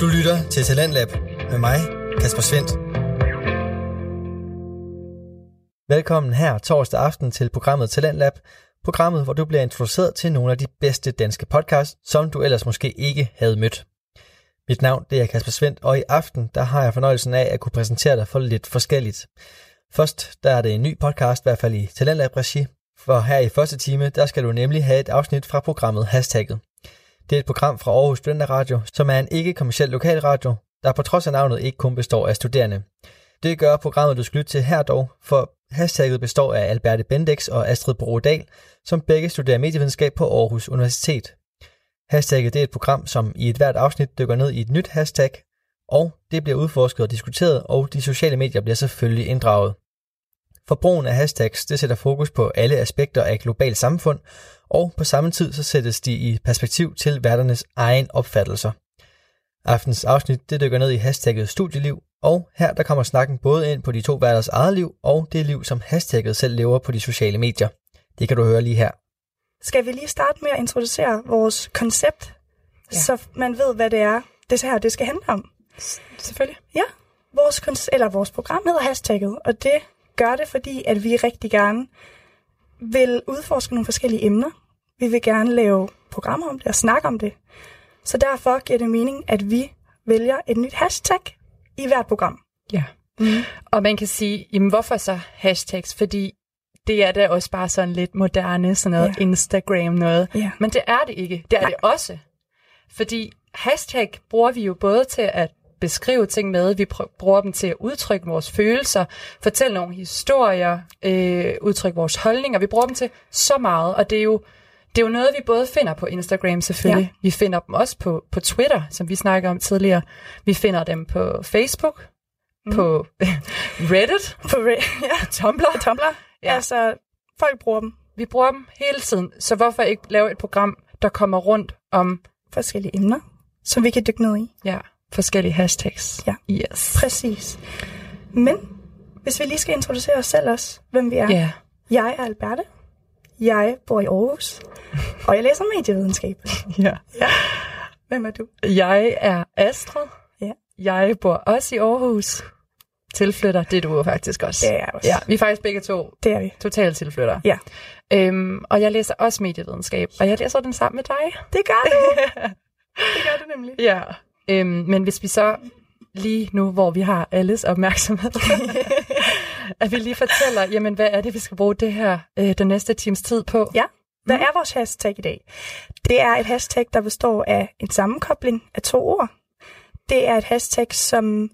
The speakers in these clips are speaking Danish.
Du lytter til Talentlab med mig, Kasper Svendt. Velkommen her torsdag aften til programmet Talentlab, programmet, hvor du bliver introduceret til nogle af de bedste danske podcasts, som du ellers måske ikke havde mødt. Mit navn det er Kasper Svendt, og i aften der har jeg fornøjelsen af at kunne præsentere dig for lidt forskelligt. Først der er det en ny podcast, i hvert fald i Talentlab regi, for her i første time, der skal du nemlig have et afsnit fra programmet Hashtagget. Det er et program fra Aarhus Radio, som er en ikke-kommersiel lokalradio, der på trods af navnet ikke kun består af studerende. Det gør programmet, du skal lytte til her dog, for hashtagget består af Alberte Bendix og Astrid Brodal, som begge studerer medievidenskab på Aarhus Universitet. Hashtagget det er et program, som i et hvert afsnit dykker ned i et nyt hashtag, og det bliver udforsket og diskuteret, og de sociale medier bliver selvfølgelig inddraget. For brugen af hashtags det sætter fokus på alle aspekter af et globalt samfund, og på samme tid så sættes de i perspektiv til værternes egen opfattelser. Aftens afsnit det dykker ned i hashtagget studieliv, og her der kommer snakken både ind på de to værters eget liv og det liv, som hashtagget selv lever på de sociale medier. Det kan du høre lige her. Skal vi lige starte med at introducere vores koncept, ja. så man ved, hvad det er, det her det skal handle om? Selvfølgelig. Ja, vores, eller vores program hedder hashtagget, og det gør det, fordi at vi rigtig gerne vil udforske nogle forskellige emner. Vi vil gerne lave programmer om det og snakke om det. Så derfor giver det mening, at vi vælger et nyt hashtag i hvert program. Ja. Mm. Og man kan sige, jamen hvorfor så hashtags? Fordi det er da også bare sådan lidt moderne, sådan noget ja. Instagram noget. Ja. Men det er det ikke. Det er Nej. det også. Fordi hashtag bruger vi jo både til at beskrive ting med. Vi bruger dem til at udtrykke vores følelser, fortælle nogle historier, øh, udtrykke vores holdninger. Vi bruger dem til så meget, og det er jo det er jo noget, vi både finder på Instagram selvfølgelig. Ja. Vi finder dem også på, på Twitter, som vi snakkede om tidligere. Vi finder dem på Facebook, mm. på Reddit, på, Re- ja. på Tumblr. På Tumblr. Ja. Altså, folk bruger dem. Vi bruger dem hele tiden, så hvorfor ikke lave et program, der kommer rundt om forskellige emner, som vi kan dykke ned i? Ja forskellige hashtags. Ja, yes. præcis. Men hvis vi lige skal introducere os selv også, hvem vi er. Yeah. Jeg er Alberte. Jeg bor i Aarhus, og jeg læser medievidenskab. ja. ja. Hvem er du? Jeg er Astrid. Ja. Jeg bor også i Aarhus. Tilflytter, det er du faktisk også. Det er jeg også. Ja, vi er faktisk begge to det er vi. totalt tilflytter. Ja. Øhm, og jeg læser også medievidenskab, og jeg læser den sammen med dig. Det gør du. det gør du nemlig. Ja, Øhm, men hvis vi så lige nu, hvor vi har alles opmærksomhed, at vi lige fortæller, jamen hvad er det, vi skal bruge det her øh, den næste times tid på? Ja, hvad mm. er vores hashtag i dag? Det er et hashtag, der består af en sammenkobling af to ord. Det er et hashtag, som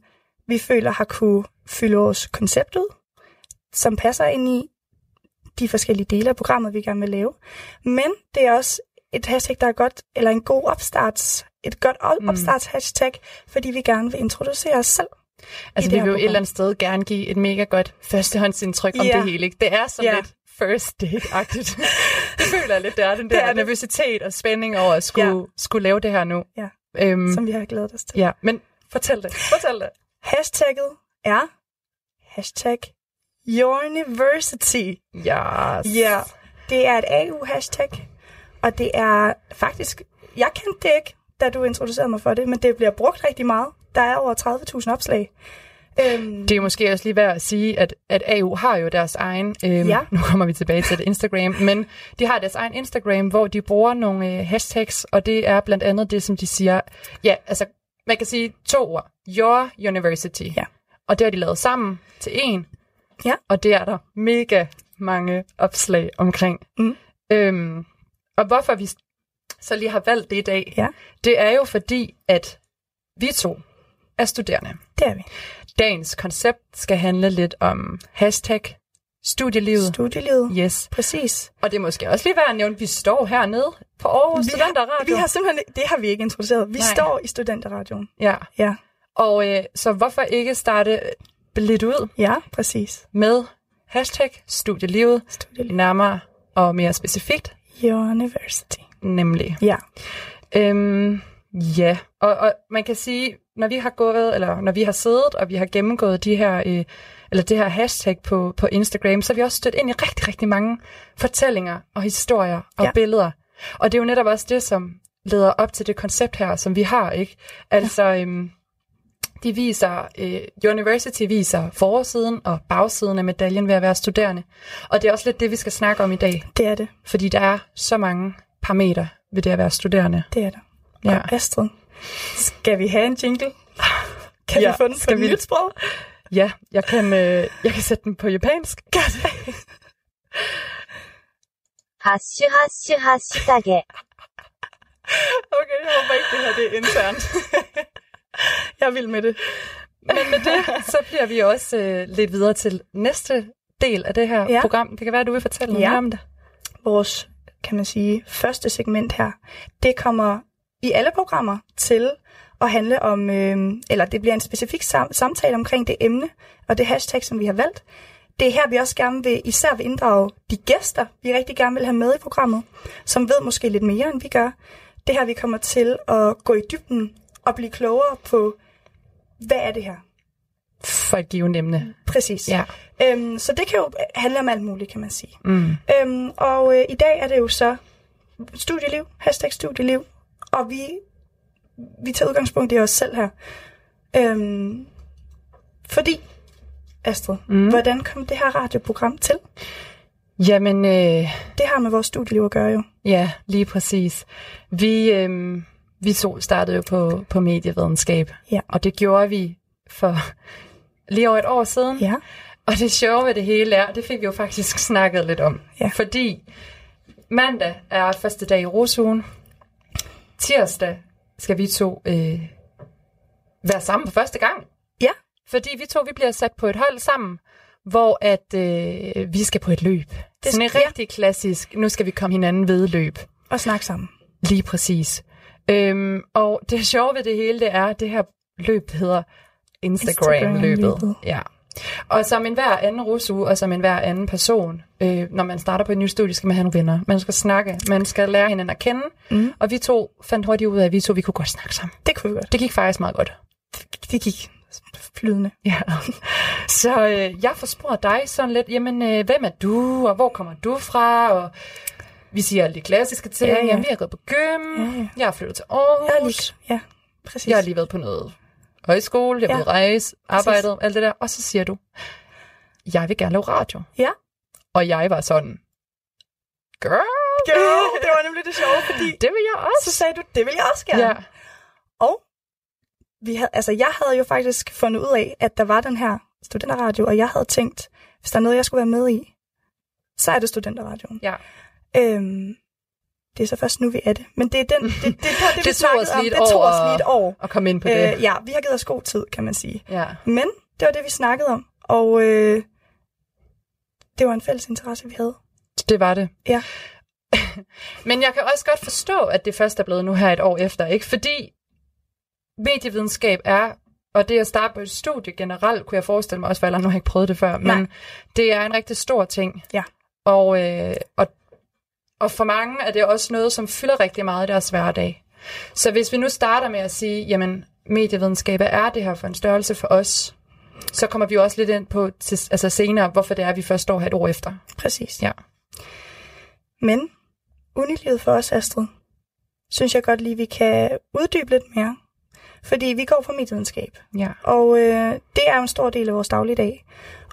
vi føler har kunne fylde vores koncept ud, som passer ind i de forskellige dele af programmet, vi gerne vil lave. Men det er også et hashtag, der er godt, eller en god opstarts, et godt mm. opstarts hashtag, fordi vi gerne vil introducere os selv. Altså vi vil jo et eller andet sted gerne give et mega godt førstehåndsindtryk om ja. det hele. Ikke? Det er sådan ja. lidt first date-agtigt. det føler jeg lidt, det er den der det er nervøsitet og spænding over at skulle, ja. skulle lave det her nu. Ja, øhm, som vi har glædet os til. Ja, men fortæl det. Fortæl det. Hashtagget er hashtag Your University. Yes. Ja, det er et AU-hashtag, og det er faktisk, jeg kendte det ikke, da du introducerede mig for det, men det bliver brugt rigtig meget. Der er over 30.000 opslag. Øhm, det er måske også lige værd at sige, at, at AU har jo deres egen, øhm, ja. nu kommer vi tilbage til det Instagram, men de har deres egen Instagram, hvor de bruger nogle øh, hashtags, og det er blandt andet det, som de siger, ja, altså man kan sige to ord, Your University, ja. og det har de lavet sammen til en, ja. og det er der mega mange opslag omkring. Mm. Øhm, og hvorfor vi så lige har valgt det i dag, ja. det er jo fordi, at vi to er studerende. Det er vi. Dagens koncept skal handle lidt om hashtag studielivet. Studielivet. Yes. Præcis. Og det er måske også lige værd at nævne, at vi står hernede på Aarhus Studenterradio. Vi har simpelthen, det har vi ikke introduceret. Vi Nej. står i Studenterradioen. Ja. ja. Og øh, så hvorfor ikke starte lidt ud? Ja, præcis. Med hashtag studielivet. Studielivet. Nærmere og mere specifikt. University nemlig. Ja. Øhm, ja, og, og man kan sige, når vi har gået, eller når vi har siddet, og vi har gennemgået de her, øh, eller det her hashtag på, på Instagram, så har vi også stødt ind i rigtig, rigtig mange fortællinger og historier og ja. billeder. Og det er jo netop også det, som leder op til det koncept her, som vi har, ikke? Altså, ja. øhm, de viser, øh, University viser forsiden og bagsiden af medaljen ved at være studerende. Og det er også lidt det, vi skal snakke om i dag. Det er det. Fordi der er så mange parametre ved det at være studerende. Det er der. Ja. Og Astrid, skal vi have en jingle? Kan ja, vi få den på vi... nyt sprog? Ja, jeg kan, øh, jeg kan sætte den på japansk. Hashu, hashu, hashtag. Okay, jeg håber ikke, det her det er internt. jeg vil med det. Men med det, så bliver vi også øh, lidt videre til næste del af det her ja. program. Det kan være, at du vil fortælle noget ja. mere om det. Vores, kan man sige, første segment her, det kommer i alle programmer til at handle om, øh, eller det bliver en specifik sam- samtale omkring det emne og det hashtag, som vi har valgt. Det er her, vi også gerne vil, især vil inddrage de gæster, vi rigtig gerne vil have med i programmet, som ved måske lidt mere, end vi gør. Det her, vi kommer til at gå i dybden og blive klogere på, hvad er det her? For et givet emne. Præcis. Ja. Øhm, så det kan jo handle om alt muligt, kan man sige. Mm. Øhm, og øh, i dag er det jo så studieliv, hashtag studieliv, og vi, vi tager udgangspunkt i os selv her. Øhm, fordi, Astrid, mm. hvordan kom det her radioprogram til? Jamen... Øh, det har med vores studieliv at gøre jo. Ja, lige præcis. Vi, øh, vi to startede jo på, på medievidenskab, ja. og det gjorde vi for lige over et år siden. Ja. Og det sjove ved det hele er, det fik vi jo faktisk snakket lidt om. Ja. Fordi mandag er første dag i rosugen. Tirsdag skal vi to øh, være sammen for første gang. Ja. Fordi vi to vi bliver sat på et hold sammen, hvor at øh, vi skal på et løb. Det er sådan et ja. rigtig klassisk, nu skal vi komme hinanden ved løb. Og snakke sammen. Lige præcis. Øhm, og det sjove ved det hele, det er, at det her løb hedder Instagram-løbet. Instagram ja. Og som en hver anden rusu, og som en hver anden person, øh, når man starter på et nyt studie, skal man have nogle venner. Man skal snakke, man skal lære hinanden at kende. Mm. Og vi to fandt hurtigt ud af, at vi to vi kunne godt snakke sammen. Det kunne vi godt. Det gik faktisk meget godt. Det gik flydende. Ja. Så øh, jeg får spurgt dig sådan lidt, jamen, øh, hvem er du, og hvor kommer du fra, og vi siger alle de klassiske ting. Ja, ja. Jamen, vi har gået på gym. Ja, ja. Jeg har flyttet til Aarhus. Jeg lige, ja, præcis. Jeg har lige været på noget højskole. Jeg har ja. rejse, arbejdet, alt det der. Og så siger du, jeg vil gerne lave radio. Ja. Og jeg var sådan, girl. Girl, det var nemlig det sjove, fordi... det vil jeg også. Så sagde du, det vil jeg også gerne. Ja. Og vi havde, altså, jeg havde jo faktisk fundet ud af, at der var den her studenterradio, og jeg havde tænkt, hvis der er noget, jeg skulle være med i, så er det studenterradioen. Ja. Øhm, det er så først nu, vi er det. Men det er den, det, det, det, det, det vi snakkede om. Det tog os lige et år. At komme ind på det. Øh, ja, vi har givet os god tid, kan man sige. Ja. Men det var det, vi snakkede om. Og øh, det var en fælles interesse, vi havde. Det var det. Ja. Men jeg kan også godt forstå, at det først er blevet nu her et år efter, ikke? Fordi medievidenskab er, og det at starte på et studie generelt, kunne jeg forestille mig også, for nu har jeg ikke prøvet det før, Nej. men det er en rigtig stor ting. Ja. Og, øh, og og for mange er det også noget, som fylder rigtig meget i deres hverdag. Så hvis vi nu starter med at sige, jamen medievidenskab, er det her for en størrelse for os? Så kommer vi jo også lidt ind på til, altså senere, hvorfor det er, at vi først står her et år efter. Præcis. Ja. Men unilivet for os, Astrid, synes jeg godt lige, vi kan uddybe lidt mere. Fordi vi går på medievidenskab. Ja. Og øh, det er en stor del af vores dagligdag.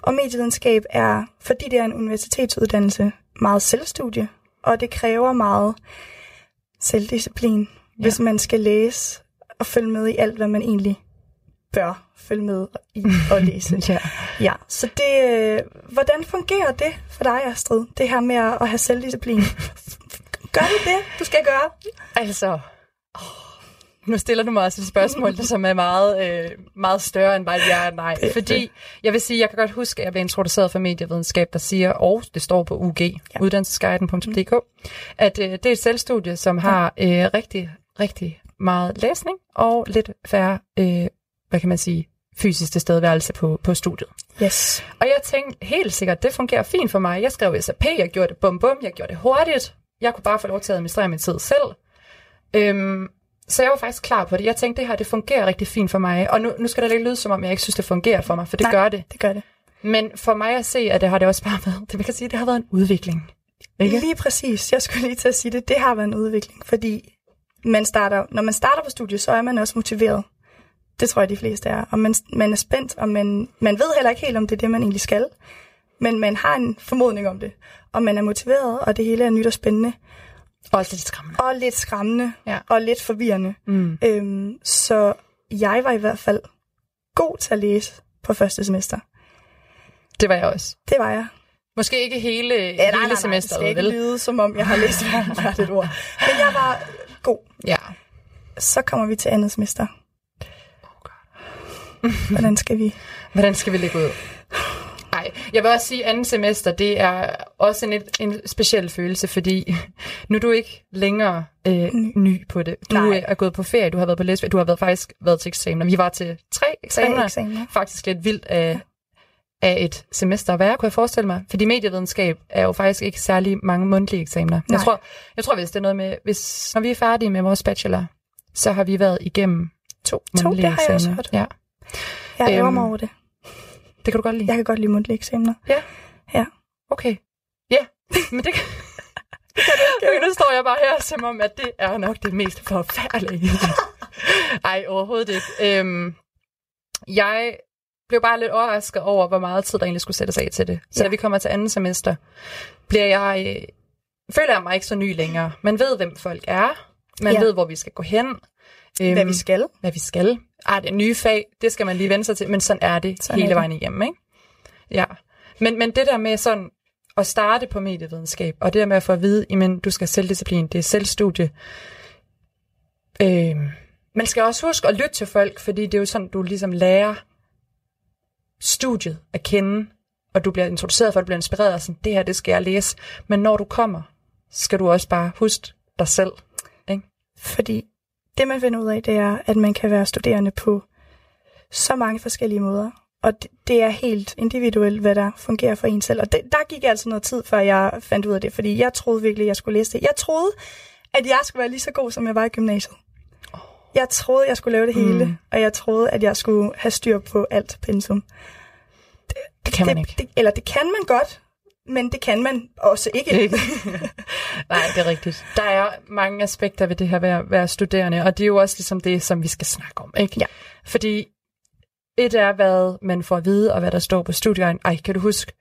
Og medievidenskab er, fordi det er en universitetsuddannelse, meget selvstudie og det kræver meget selvdisciplin, ja. hvis man skal læse og følge med i alt, hvad man egentlig bør følge med i og læse. ja. ja. Så det, øh, hvordan fungerer det for dig, Astrid, det her med at have selvdisciplin? Gør du det, du skal gøre? Altså, nu stiller du mig også et spørgsmål, som er meget, øh, meget større end bare ja og nej. Fordi jeg vil sige, jeg kan godt huske, at jeg blev introduceret for medievidenskab, der siger, og det står på UG, ja. uddannelsesguiden.dk, at øh, det er et selvstudie, som har øh, rigtig, rigtig meget læsning og lidt færre, øh, hvad kan man sige, fysisk tilstedeværelse på, på studiet. Yes. Og jeg tænkte helt sikkert, det fungerer fint for mig. Jeg skrev SAP, jeg gjorde det bum bum, jeg gjorde det hurtigt. Jeg kunne bare få lov til at administrere min tid selv. Øhm, så jeg var faktisk klar på det. Jeg tænkte, det her det fungerer rigtig fint for mig. Og nu, nu skal det ikke lyde, som om jeg ikke synes, det fungerer for mig, for det Nej, gør det. det gør det. Men for mig at se, at det har det også bare været, det, man kan sige, det har været en udvikling. Ikke? Lige præcis. Jeg skulle lige til at sige det. Det har været en udvikling, fordi man starter, når man starter på studiet, så er man også motiveret. Det tror jeg, de fleste er. Og man, man er spændt, og man, man ved heller ikke helt, om det er det, man egentlig skal. Men man har en formodning om det. Og man er motiveret, og det hele er nyt og spændende. Og lidt skræmmende. Og lidt skræmmende. Ja. Og lidt forvirrende. Mm. Øhm, så jeg var i hvert fald god til at læse på første semester. Det var jeg også. Det var jeg. Måske ikke hele, Ja, nej, hele nej, nej, semesteret, det skal ikke vel? lyde, som om jeg har læst hvert, et ord. Men jeg var god. Ja. Så kommer vi til andet semester. Hvordan skal vi? Hvordan skal vi lægge ud? Jeg vil også sige, at anden semester, det er også en, en speciel følelse, fordi nu er du ikke længere øh, ny på det. Du Nej. øh, er gået på ferie, du har været på læsferie, du har været, faktisk været til eksamener. Vi var til tre eksamener. Tre eksamener. Faktisk lidt vildt af, af et semester at være, kunne jeg forestille mig. Fordi medievidenskab er jo faktisk ikke særlig mange mundtlige eksamener. Jeg tror, jeg tror, hvis det er noget med, hvis, når vi er færdige med vores bachelor, så har vi været igennem to, To, mundtlige det har jeg også eksamener. hørt. Ja, Jeg Øhm, over det. Det kan du godt lide. Jeg kan godt lide mundtlige eksamener. Okay. Ja, men det kan... Okay, nu står jeg bare her, som om, at det er nok det mest forfærdelige. Ej, overhovedet ikke. Øhm, jeg blev bare lidt overrasket over, hvor meget tid der egentlig skulle sættes af til det. Så Ja. da vi kommer til anden semester, bliver jeg, øh, føler jeg mig ikke så ny længere. Man ved, hvem folk er. Man Ja. ved, hvor vi skal gå hen. Øhm, Hvad vi skal. hvad vi skal. Ej, det er nye fag, det skal man lige vende sig til, men sådan er det sådan hele er det. vejen igennem, ikke? Ja. Men, men det der med sådan at starte på medievidenskab, og det der med at få at vide, jamen, du skal have selvdisciplin, det er selvstudie. Øh, man skal også huske at lytte til folk, fordi det er jo sådan, du ligesom lærer studiet at kende, og du bliver introduceret for, at du bliver inspireret, og sådan, det her, det skal jeg læse. Men når du kommer, skal du også bare huske dig selv. Ikke? Fordi det, man finder ud af, det er, at man kan være studerende på så mange forskellige måder. Og det, det er helt individuelt, hvad der fungerer for en selv. Og det, der gik altså noget tid, før jeg fandt ud af det. Fordi jeg troede virkelig, at jeg skulle læse det. Jeg troede, at jeg skulle være lige så god, som jeg var i gymnasiet. Jeg troede, jeg skulle lave det hele. Mm. Og jeg troede, at jeg skulle have styr på alt pensum. Det kan man det, ikke. Det, eller det kan man godt, men det kan man også ikke. Ikke? Nej, det er rigtigt. Der er mange aspekter ved det her ved at være studerende, og det er jo også ligesom det, som vi skal snakke om. Ikke? Ja. Fordi et er, hvad man får at vide, og hvad der står på studiejen. Ej, kan du huske,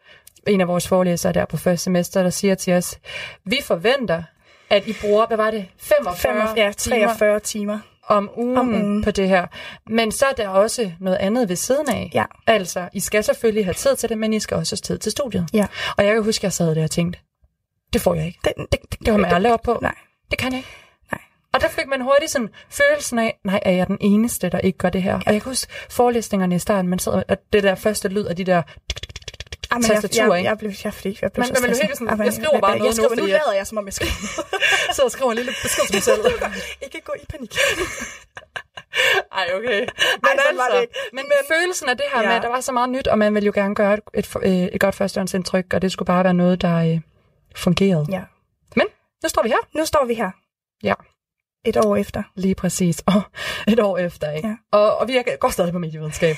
en af vores forelæsere der på første semester, der siger til os, vi forventer, at I bruger, hvad var det, 45 45, ja, timer 43 timer. Om ugen, Om ugen. på det her. Men så er der også noget andet ved siden af. Ja. Altså, I skal selvfølgelig have tid til det, men I skal også have tid til studiet. Ja. Og jeg kan huske, at jeg sad der og tænkte, det får jeg ikke. Det, det, det, Det kommer jeg aldrig op på. Nej. Det kan jeg ikke. Nej. Og der fik man hurtigt sådan følelsen af, nej, er jeg den eneste, der ikke gør det her? Ja. Og jeg kan huske forelæsningerne i starten, man sad og det der første lyd af de der Jamen, tastatur, jeg, jeg, ikke? jeg, blev, jeg, fik, jeg blev Men- så men helt sådan, Jamen, jeg skriver bare jeg, noget jeg skriver, nu, fordi nu lader jeg, som om jeg skriver. så og skriver en lille besked til mig selv. ikke gå i panik. Ej, okay. Men, sådan var det ikke. men, men følelsen af det her ja. Ja. med, at der var så meget nyt, og man ville jo gerne gøre et, et, øh, et godt førstehåndsindtryk, og det skulle bare være noget, der øh, fungerede. Ja. Men nu står vi her. Nu står vi her. Ja. Et år efter. Lige præcis. Og et år efter, ikke? Ja. Og, og vi er, går stadig på medievidenskab.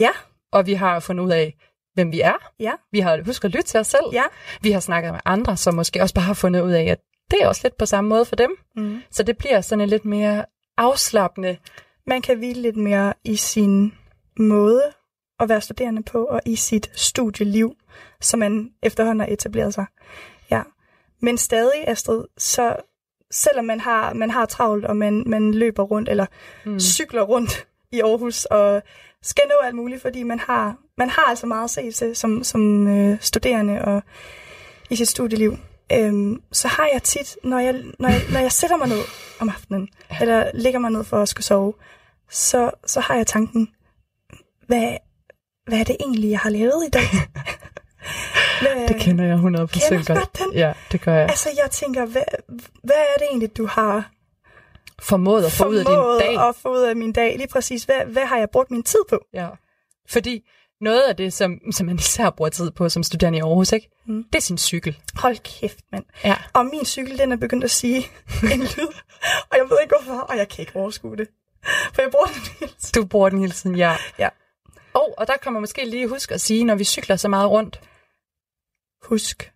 Ja. Og vi har fundet ud af, hvem vi er. Ja. Vi har husket at lytte til os selv. Ja. Vi har snakket med andre, som måske også bare har fundet ud af, at det er også lidt på samme måde for dem. Mm. Så det bliver sådan en lidt mere afslappende. Man kan hvile lidt mere i sin måde at være studerende på, og i sit studieliv, som man efterhånden har etableret sig. Ja. Men stadig, Astrid, så selvom man har, man har travlt, og man, man løber rundt, eller mm. cykler rundt i Aarhus, og skal nå alt muligt, fordi man har, man har altså meget at se til som, som øh, studerende og i sit studieliv. Øhm, så har jeg tit, når jeg, når, jeg, når jeg sætter mig ned om aftenen, eller ligger mig ned for at skulle sove, så, så har jeg tanken, hvad, hvad er det egentlig, jeg har lavet i dag? hvad, Det kender jeg 100% Kender godt den? Ja, det gør jeg. Altså, jeg tænker, hvad, hvad er det egentlig, du har Formået at få ud af din formået dag. at få ud af min dag? Lige præcis, hvad, hvad har jeg brugt min tid på? Ja. Fordi noget af det, som, som man især bruger tid på som studerende i Aarhus, ikke? Mm. det er sin cykel. Hold kæft, mand. Ja. Og min cykel, den er begyndt at sige en lyd, og jeg ved ikke hvorfor, og jeg kan ikke overskue det. For jeg bruger den hele tiden. Du bruger den hele tiden, ja. Ja. Og, og der kommer måske lige huske at sige, når vi cykler så meget rundt, Husk, for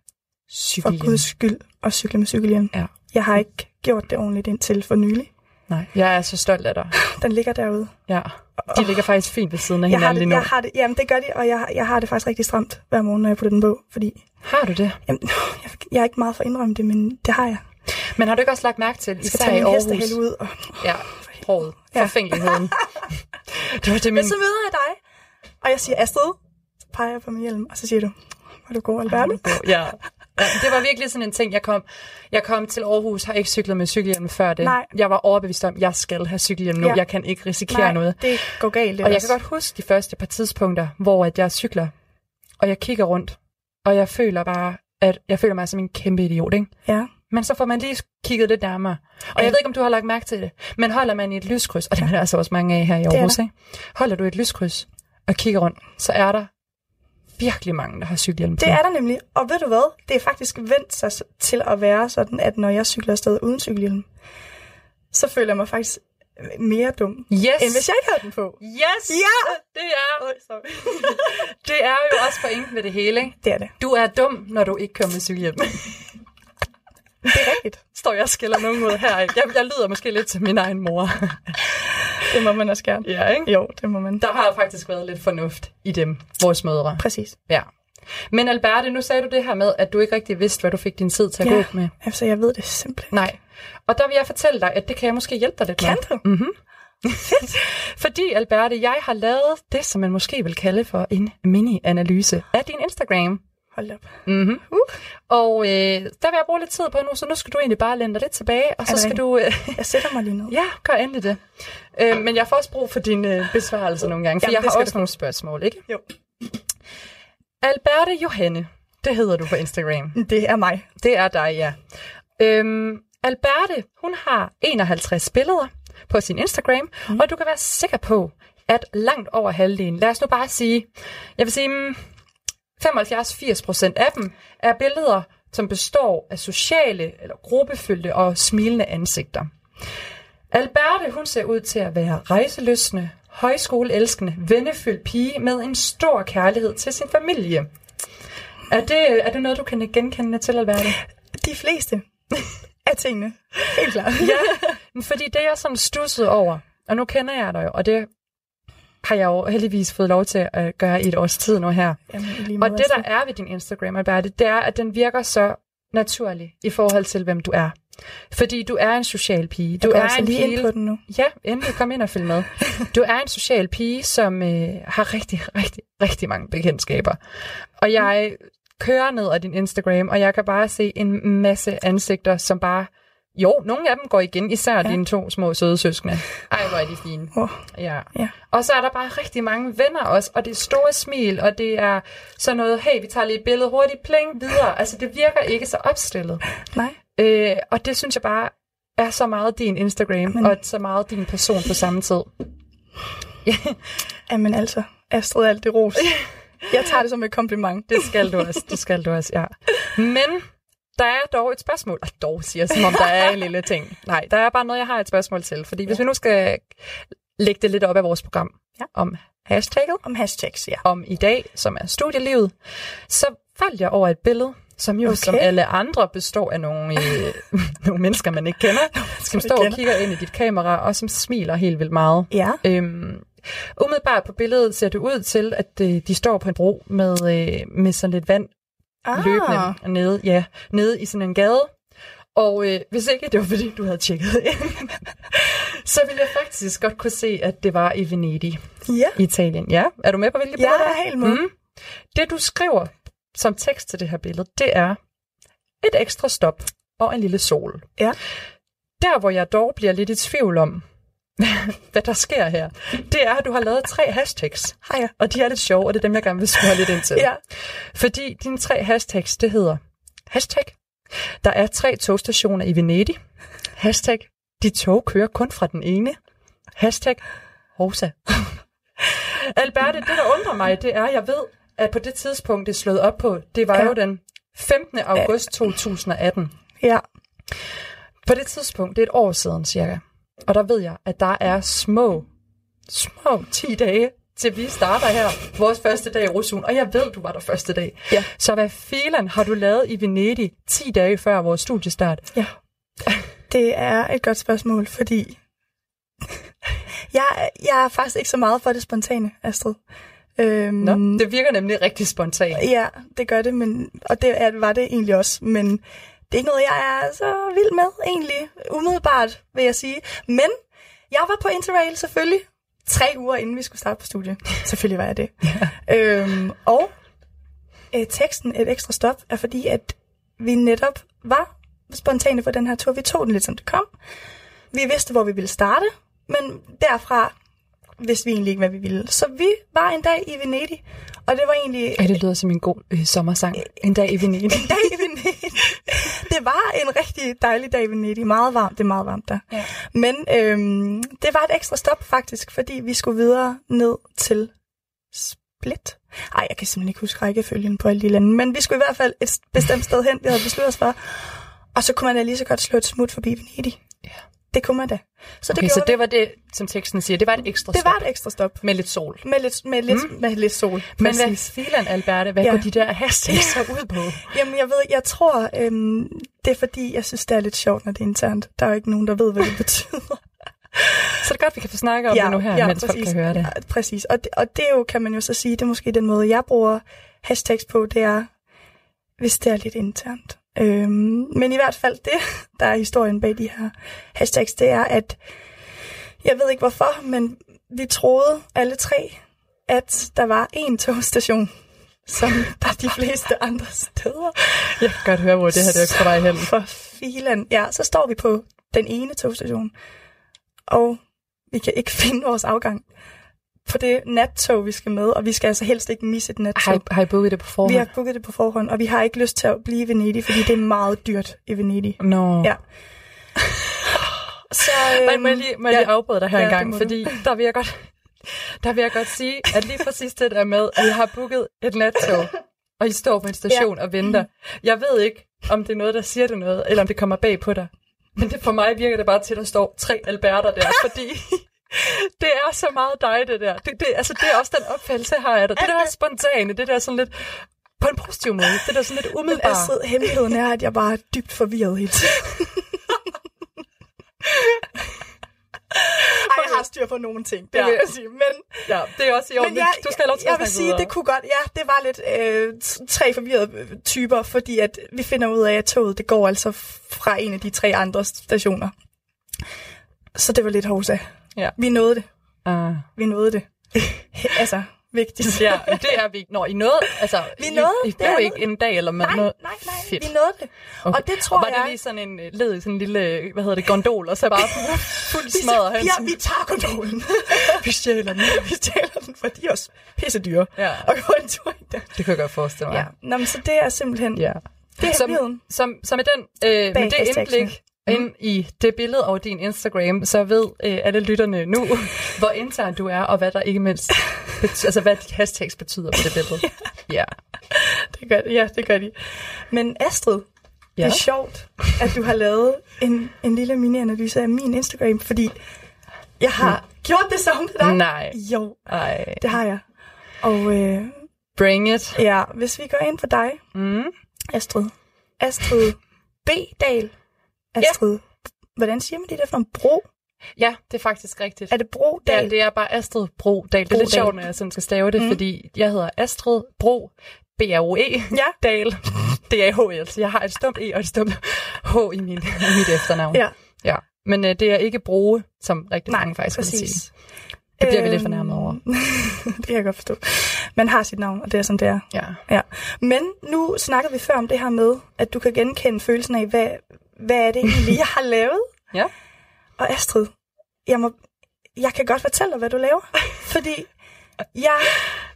cykelhjelm. guds skyld, at cykle med cykelhjelm. Ja. Jeg har ikke gjort det ordentligt indtil for nylig. Nej, jeg er så stolt af dig. Den ligger derude. Ja, de ligger faktisk fint ved siden af jeg hinanden det, lige nu. Jeg har det, jamen, det gør de, og jeg, jeg har det faktisk rigtig stramt hver morgen, når jeg putter den på, fordi... Har du det? Jamen, jeg, jeg er ikke meget for at indrømme det, men det har jeg. Men har du ikke også lagt mærke til, Jeg skal især i Aarhus? hestehæl ud. Og... Ja, sproget. Ja. Forfængeligheden. det var det, min... Men så møder jeg dig, og jeg siger, Astrid, så peger jeg på min hjelm, og så siger du, hvor du går, Alberte. Ja. Det var virkelig sådan en ting, jeg kom, jeg kom til Aarhus, har ikke cyklet med cykelhjelm før det. Nej. Jeg var overbevist om, at jeg skal have cykelhjelm nu. Ja. Jeg kan ikke risikere Nej, noget. det går galt. Det Og jeg også. kan godt huske de første par tidspunkter, hvor at jeg cykler, og jeg kigger rundt, og jeg føler bare, at jeg føler mig som en kæmpe idiot, ikke? Ja. Men så får man lige kigget lidt nærmere. Og jeg ved ikke, om du har lagt mærke til det, men holder man i et lyskryds, og det er der altså også mange af her i Aarhus, ikke? Holder du et lyskryds og kigger rundt, så er der virkelig mange, der har cykelhjelm på. Det er der nemlig. Og ved du hvad? Det er faktisk vendt sig til at være sådan, at når jeg cykler afsted uden cykelhjelm, så føler jeg mig faktisk mere dum, Yes! end hvis jeg ikke havde den på. Yes! Ja! Det er, det er jo også pointen med det hele, ikke? Det er det. Du er dum, når du ikke kører med cykelhjelm. Det er rigtigt. Står jeg og skælder nogen ud her, ikke? Jeg, jeg lyder måske lidt til min egen mor. Det må man også gerne. ja, ikke? Jo, det må man. Der har faktisk været lidt fornuft i dem, vores mødre. Præcis. Ja. Men Alberte, nu sagde du det her med, at du ikke rigtig vidste, hvad du fik din tid til at Ja. gå med. Altså, jeg ved det simpelthen. Nej. Og der vil jeg fortælle dig, at det kan jeg måske hjælpe dig lidt Kan med. du? Mm-hmm. Fordi, Alberte, jeg har lavet det, som man måske vil kalde for en mini-analyse af din Instagram. Hold op. Mm-hmm. Uh. Og øh, der vil jeg bruge lidt tid på nu, så nu skal du egentlig bare læne dig lidt tilbage, og så skal du... Øh, Jeg sætter mig lige ned. ja, gør endelig det. Øh, men jeg får også brug for dine øh, besvarelser nogle gange, for Jamen, jeg har også du nogle spørgsmål, ikke? Jo. Alberte Johanne, det hedder du på Instagram. Det er mig. Det er dig, ja. Øhm, Alberte, hun har 51 billeder på sin Instagram, mm. og du kan være sikker på, at langt over halvdelen, lad os nu bare sige, jeg vil sige, mm, 75-80% af dem er billeder, som består af sociale eller gruppefyldte og smilende ansigter. Alberte, hun ser ud til at være rejseløsende, højskoleelskende, vennefyldt pige med en stor kærlighed til sin familie. Er det, er det noget, du kan genkende til, Alberte? De fleste af tingene. Helt klart. ja, fordi det jeg sådan stussede over, og nu kender jeg dig jo, og det har jeg jo heldigvis fået lov til at gøre i et års tid nu her. Jamen, Og det, der er ved din Instagram, Alberte, det er, at den virker så naturlig i forhold til, hvem du er. Fordi du er en social pige. Du Jeg er altså en lige ind pige, på den nu. Ja, endelig kom ind og følg med. Du er en social pige, som øh, har rigtig, rigtig, rigtig mange bekendtskaber. Og jeg kører ned ad din Instagram, og jeg kan bare se en masse ansigter, som bare... Jo, nogle af dem går igen, især ja. dine to små søde søskende. Ej, hvor er de fine. Oh, Ja. ja. Og så er der bare rigtig mange venner også, og det er store smil, og det er sådan noget, hey, vi tager lige et billede hurtigt, pling, videre. Altså, det virker ikke så opstillet. Nej. Øh, og det synes jeg bare er så meget din Instagram, Men- og så meget din person på samme tid. Jamen altså, Astrid, alt det ros. Jeg tager det som et kompliment. Det skal du også, det skal du også, ja. Men der er dog et spørgsmål. Og dog siger jeg, som om der er en lille ting. Nej, der er bare noget, jeg har et spørgsmål til. Fordi hvis vi nu skal lægge det lidt op af vores program Ja. om hashtagget, Om hashtags, ja. om i dag, som er studielivet, så faldt jeg over et billede, som jo Okay. som alle andre består af nogle, øh, nogle mennesker, man ikke kender, som står og kigger ind i dit kamera, og som smiler helt vildt meget. Ja. Øhm, umiddelbart på billedet ser det ud til, at øh, de står på en bro med, øh, med sådan lidt vand Ah, løbende nede, ja, nede i sådan en gade. Og øh, hvis ikke det var fordi, du havde tjekket ind, så ville jeg faktisk godt kunne se, at det var i Venedig, Ja, i Italien. Ja, er du med på, hvilke jeg billeder? er helt med. Mm. Det, du skriver som tekst til det her billede, det er et ekstra stop og en lille sol. Ja. Der, hvor jeg dog bliver lidt i tvivl om, hvad der sker her, det er, at du har lavet tre hashtags. Har jeg? Og de er lidt sjove, og det er dem, jeg gerne vil spørge lidt ind til. Ja. Fordi dine tre hashtags, det hedder hashtag, der er tre togstationer i Venedig, hashtag, de tog kører kun fra den ene, hashtag, Rosa. Alberte, det der undrer mig, det er, at jeg ved, at på det tidspunkt, det er slået op på, det var Ja. ja. jo den 15. august 2018. Ja. På det tidspunkt, det er et år siden cirka, og der ved jeg, at der er små, små 10 dage, til vi starter her, vores første dag i Rosun, og jeg ved, du var der første dag. Ja. Så hvad filen har du lavet i Venedig 10 dage før vores studiestart? Ja. Det er et godt spørgsmål, fordi Jeg, jeg er faktisk ikke så meget for det spontane, Astrid. Øhm, Nå, det virker nemlig rigtig spontant. Ja, det gør det, men, og det var det egentlig også. Men det er ikke noget, jeg er så vild med, egentlig. Umiddelbart, vil jeg sige. Men jeg var på Interrail selvfølgelig. Tre uger inden vi skulle starte på studiet. selvfølgelig var jeg det. Ja. Øhm, og øh, teksten, et ekstra stop, er fordi, at vi netop var spontane på den her tur. Vi tog den lidt som det kom. Vi vidste, hvor vi ville starte, men derfra vidste vi egentlig ikke, hvad vi ville. Så vi var en dag i Venedig, og det var egentlig... Ja, det lyder som en god øh, sommersang. En dag i Venedig. en dag i Venedig. Det var en rigtig dejlig dag i Venedig. Meget varmt, det er meget varmt der. Ja. Men øhm, det var et ekstra stop faktisk, fordi vi skulle videre ned til Split. Ej, jeg kan simpelthen ikke huske rækkefølgen på alle de lande, men vi skulle i hvert fald et bestemt sted hen, vi havde besluttet os for. Og så kunne man da lige så godt slå et smut forbi Venedig. Ja. Det kunne man da. Så det, okay, så det var det, som teksten siger, det var et ekstra det stop. Det var et ekstra stop. Med lidt sol. Med lidt, med lidt, mm. med lidt sol. Men hvad filen, Alberte, hvad ja. går de der hashtags så ud på? Jamen, jeg ved, jeg tror, øhm, det er fordi, jeg synes, det er lidt sjovt, når det er internt. Der er jo ikke nogen, der ved, hvad det betyder. så det er godt, vi kan få snakket om ja, det nu her, ja, mens præcis. folk kan høre det. Ja, præcis. Og det, og det jo, kan man jo så sige, det er måske den måde, jeg bruger hashtags på, det er, hvis det er lidt internt. Øhm, men i hvert fald det, der er historien bag de her hashtags, det er, at jeg ved ikke hvorfor, men vi troede alle tre, at der var en togstation, som der er de fleste andre steder. Jeg kan godt høre, hvor det her det er på vej hen. For filen. Ja, så står vi på den ene togstation, og vi kan ikke finde vores afgang på det nattog, vi skal med, og vi skal altså helst ikke misse et nattog. Har I, har I booket det på forhånd? Vi har booket det på forhånd, og vi har ikke lyst til at blive i Venedig, fordi det er meget dyrt i Venedig. Nå. No. Ja. Så, øhm, Nej, må jeg lige, må jeg ja, lige afbryde dig her ja, en gang, fordi der vil, jeg godt, der vil jeg godt sige, at lige præcis det der med, at jeg har booket et nattog, og I står på en station ja. og venter. Jeg ved ikke, om det er noget, der siger det noget, eller om det kommer bag på dig. Men det, for mig virker det bare til, at der står tre Alberter der, fordi det er så meget dig, det der. Det, det, altså, det er også den opfattelse, jeg har af dig. Det der er spontane, det der sådan lidt på en positiv måde. Det der sådan lidt umiddelbart. Men altså, hemmeligheden er, at jeg bare er dybt forvirret hele tiden. Ej, jeg har styr på nogle ting, det ja. vil jeg sige. Men, ja, det er også i orden. Men jeg, du skal have lov til jeg, jeg vil sige, videre. det kunne godt, ja, det var lidt øh, tre forvirrede typer, fordi at vi finder ud af, at toget det går altså fra en af de tre andre stationer. Så det var lidt hovsa. Ja. Vi nåede det. Uh. Vi nåede det. altså, vigtigt. ja, det er vi. Når I nåede, altså, vi nåede, I, I blev ikke en dag, eller med nej, noget? Nej, nej, Fedt. vi nåede det. Okay. Og det tror og var jeg... det lige sådan en led i sådan en lille, hvad hedder det, gondol, og så bare fuldt smadret hen? Ja, vi tager gondolen. vi stjæler den. vi stjæler den, for de er også pisse dyre. Ja. Og går en tur i det. Det kan jeg godt forestille mig. Ja. Nå, men så det er simpelthen... Ja. Det er som, som, som med, den, øh, med det indblik. Ind i det billede over din Instagram, så ved øh, alle lytterne nu, hvor intern du er, og hvad der ikke mindst betyder, altså hvad de hashtags betyder på det billede. ja. ja. Det gør, ja, det gør de. Men Astrid, ja? det er sjovt, at du har lavet en, en lille mini-analyse af min Instagram, fordi jeg har mm. gjort det samme med dig. Nej. Jo, Ej. det har jeg. Og øh, Bring it. Ja, hvis vi går ind på dig, mm. Astrid. Astrid B. Dahl Astrid, ja. hvordan siger man det der for en bro? Ja, det er faktisk rigtigt. Er det Bro Dal? Ja, det er bare Astrid Bro Dal. Det er lidt sjovt, når jeg sådan skal stave det, mm. fordi jeg hedder Astrid Bro B-R-O-E ja. Dal. Det er H-L, så jeg har et stumt E og et stumt H i min, mit efternavn. Ja. ja. Men øh, det er ikke Broe, som rigtig Nej, mange faktisk præcis. vil sige. Det bliver øhm, vi lidt fornærmet over. det kan jeg godt forstå. Man har sit navn, og det er som det er. Ja. ja. Men nu snakker vi før om det her med, at du kan genkende følelsen af, hvad, hvad er det egentlig, jeg har lavet? ja. Og Astrid, jeg, må, jeg kan godt fortælle dig, hvad du laver. fordi jeg,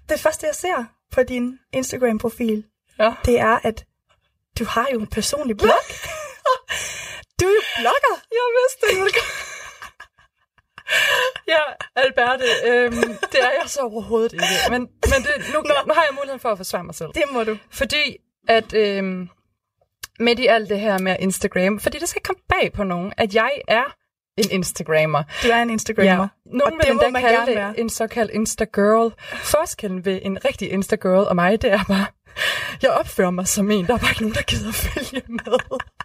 det første, jeg ser på din Instagram-profil, ja. det er, at du har jo en personlig blog. du er jo blogger. Jeg vidste det. ja, Alberte, øhm, det er jeg så overhovedet ikke. Men, men det, nu, nu har jeg muligheden for at forsvare mig selv. Det må du. Fordi at øhm, midt i alt det her med Instagram, fordi det skal komme bag på nogen, at jeg er en Instagrammer. Du er en Instagrammer. Ja, Nogen vil endda kalde det en såkaldt Insta-girl. Forskellen ved en rigtig Insta-girl og mig, det er bare, jeg opfører mig som en, der er bare ikke nogen, der gider følge med.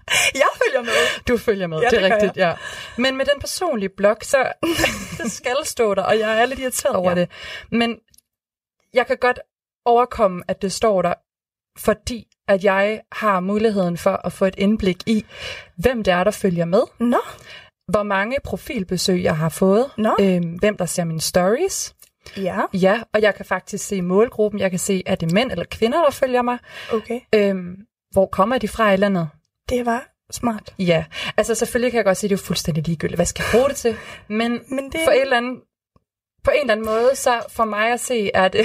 jeg følger med. Du følger med, ja, det er rigtigt, jeg. ja. Men med den personlige blog, så det skal stå der, og jeg er lidt irriteret over ja. det. Men jeg kan godt overkomme, at det står der, fordi at jeg har muligheden for at få et indblik i, hvem det er, der følger med. Nå. Hvor mange profilbesøg jeg har fået. Nå. Øhm, hvem der ser mine stories. Ja. Ja, og jeg kan faktisk se målgruppen. Jeg kan se, er det mænd eller kvinder, der følger mig. Okay. Øhm, hvor kommer de fra i landet? Det var smart. Ja, altså selvfølgelig kan jeg godt sige, at det er fuldstændig ligegyldigt. Hvad skal jeg bruge det til? Men, Men det... for en eller anden, på en eller anden måde, så for mig at se, at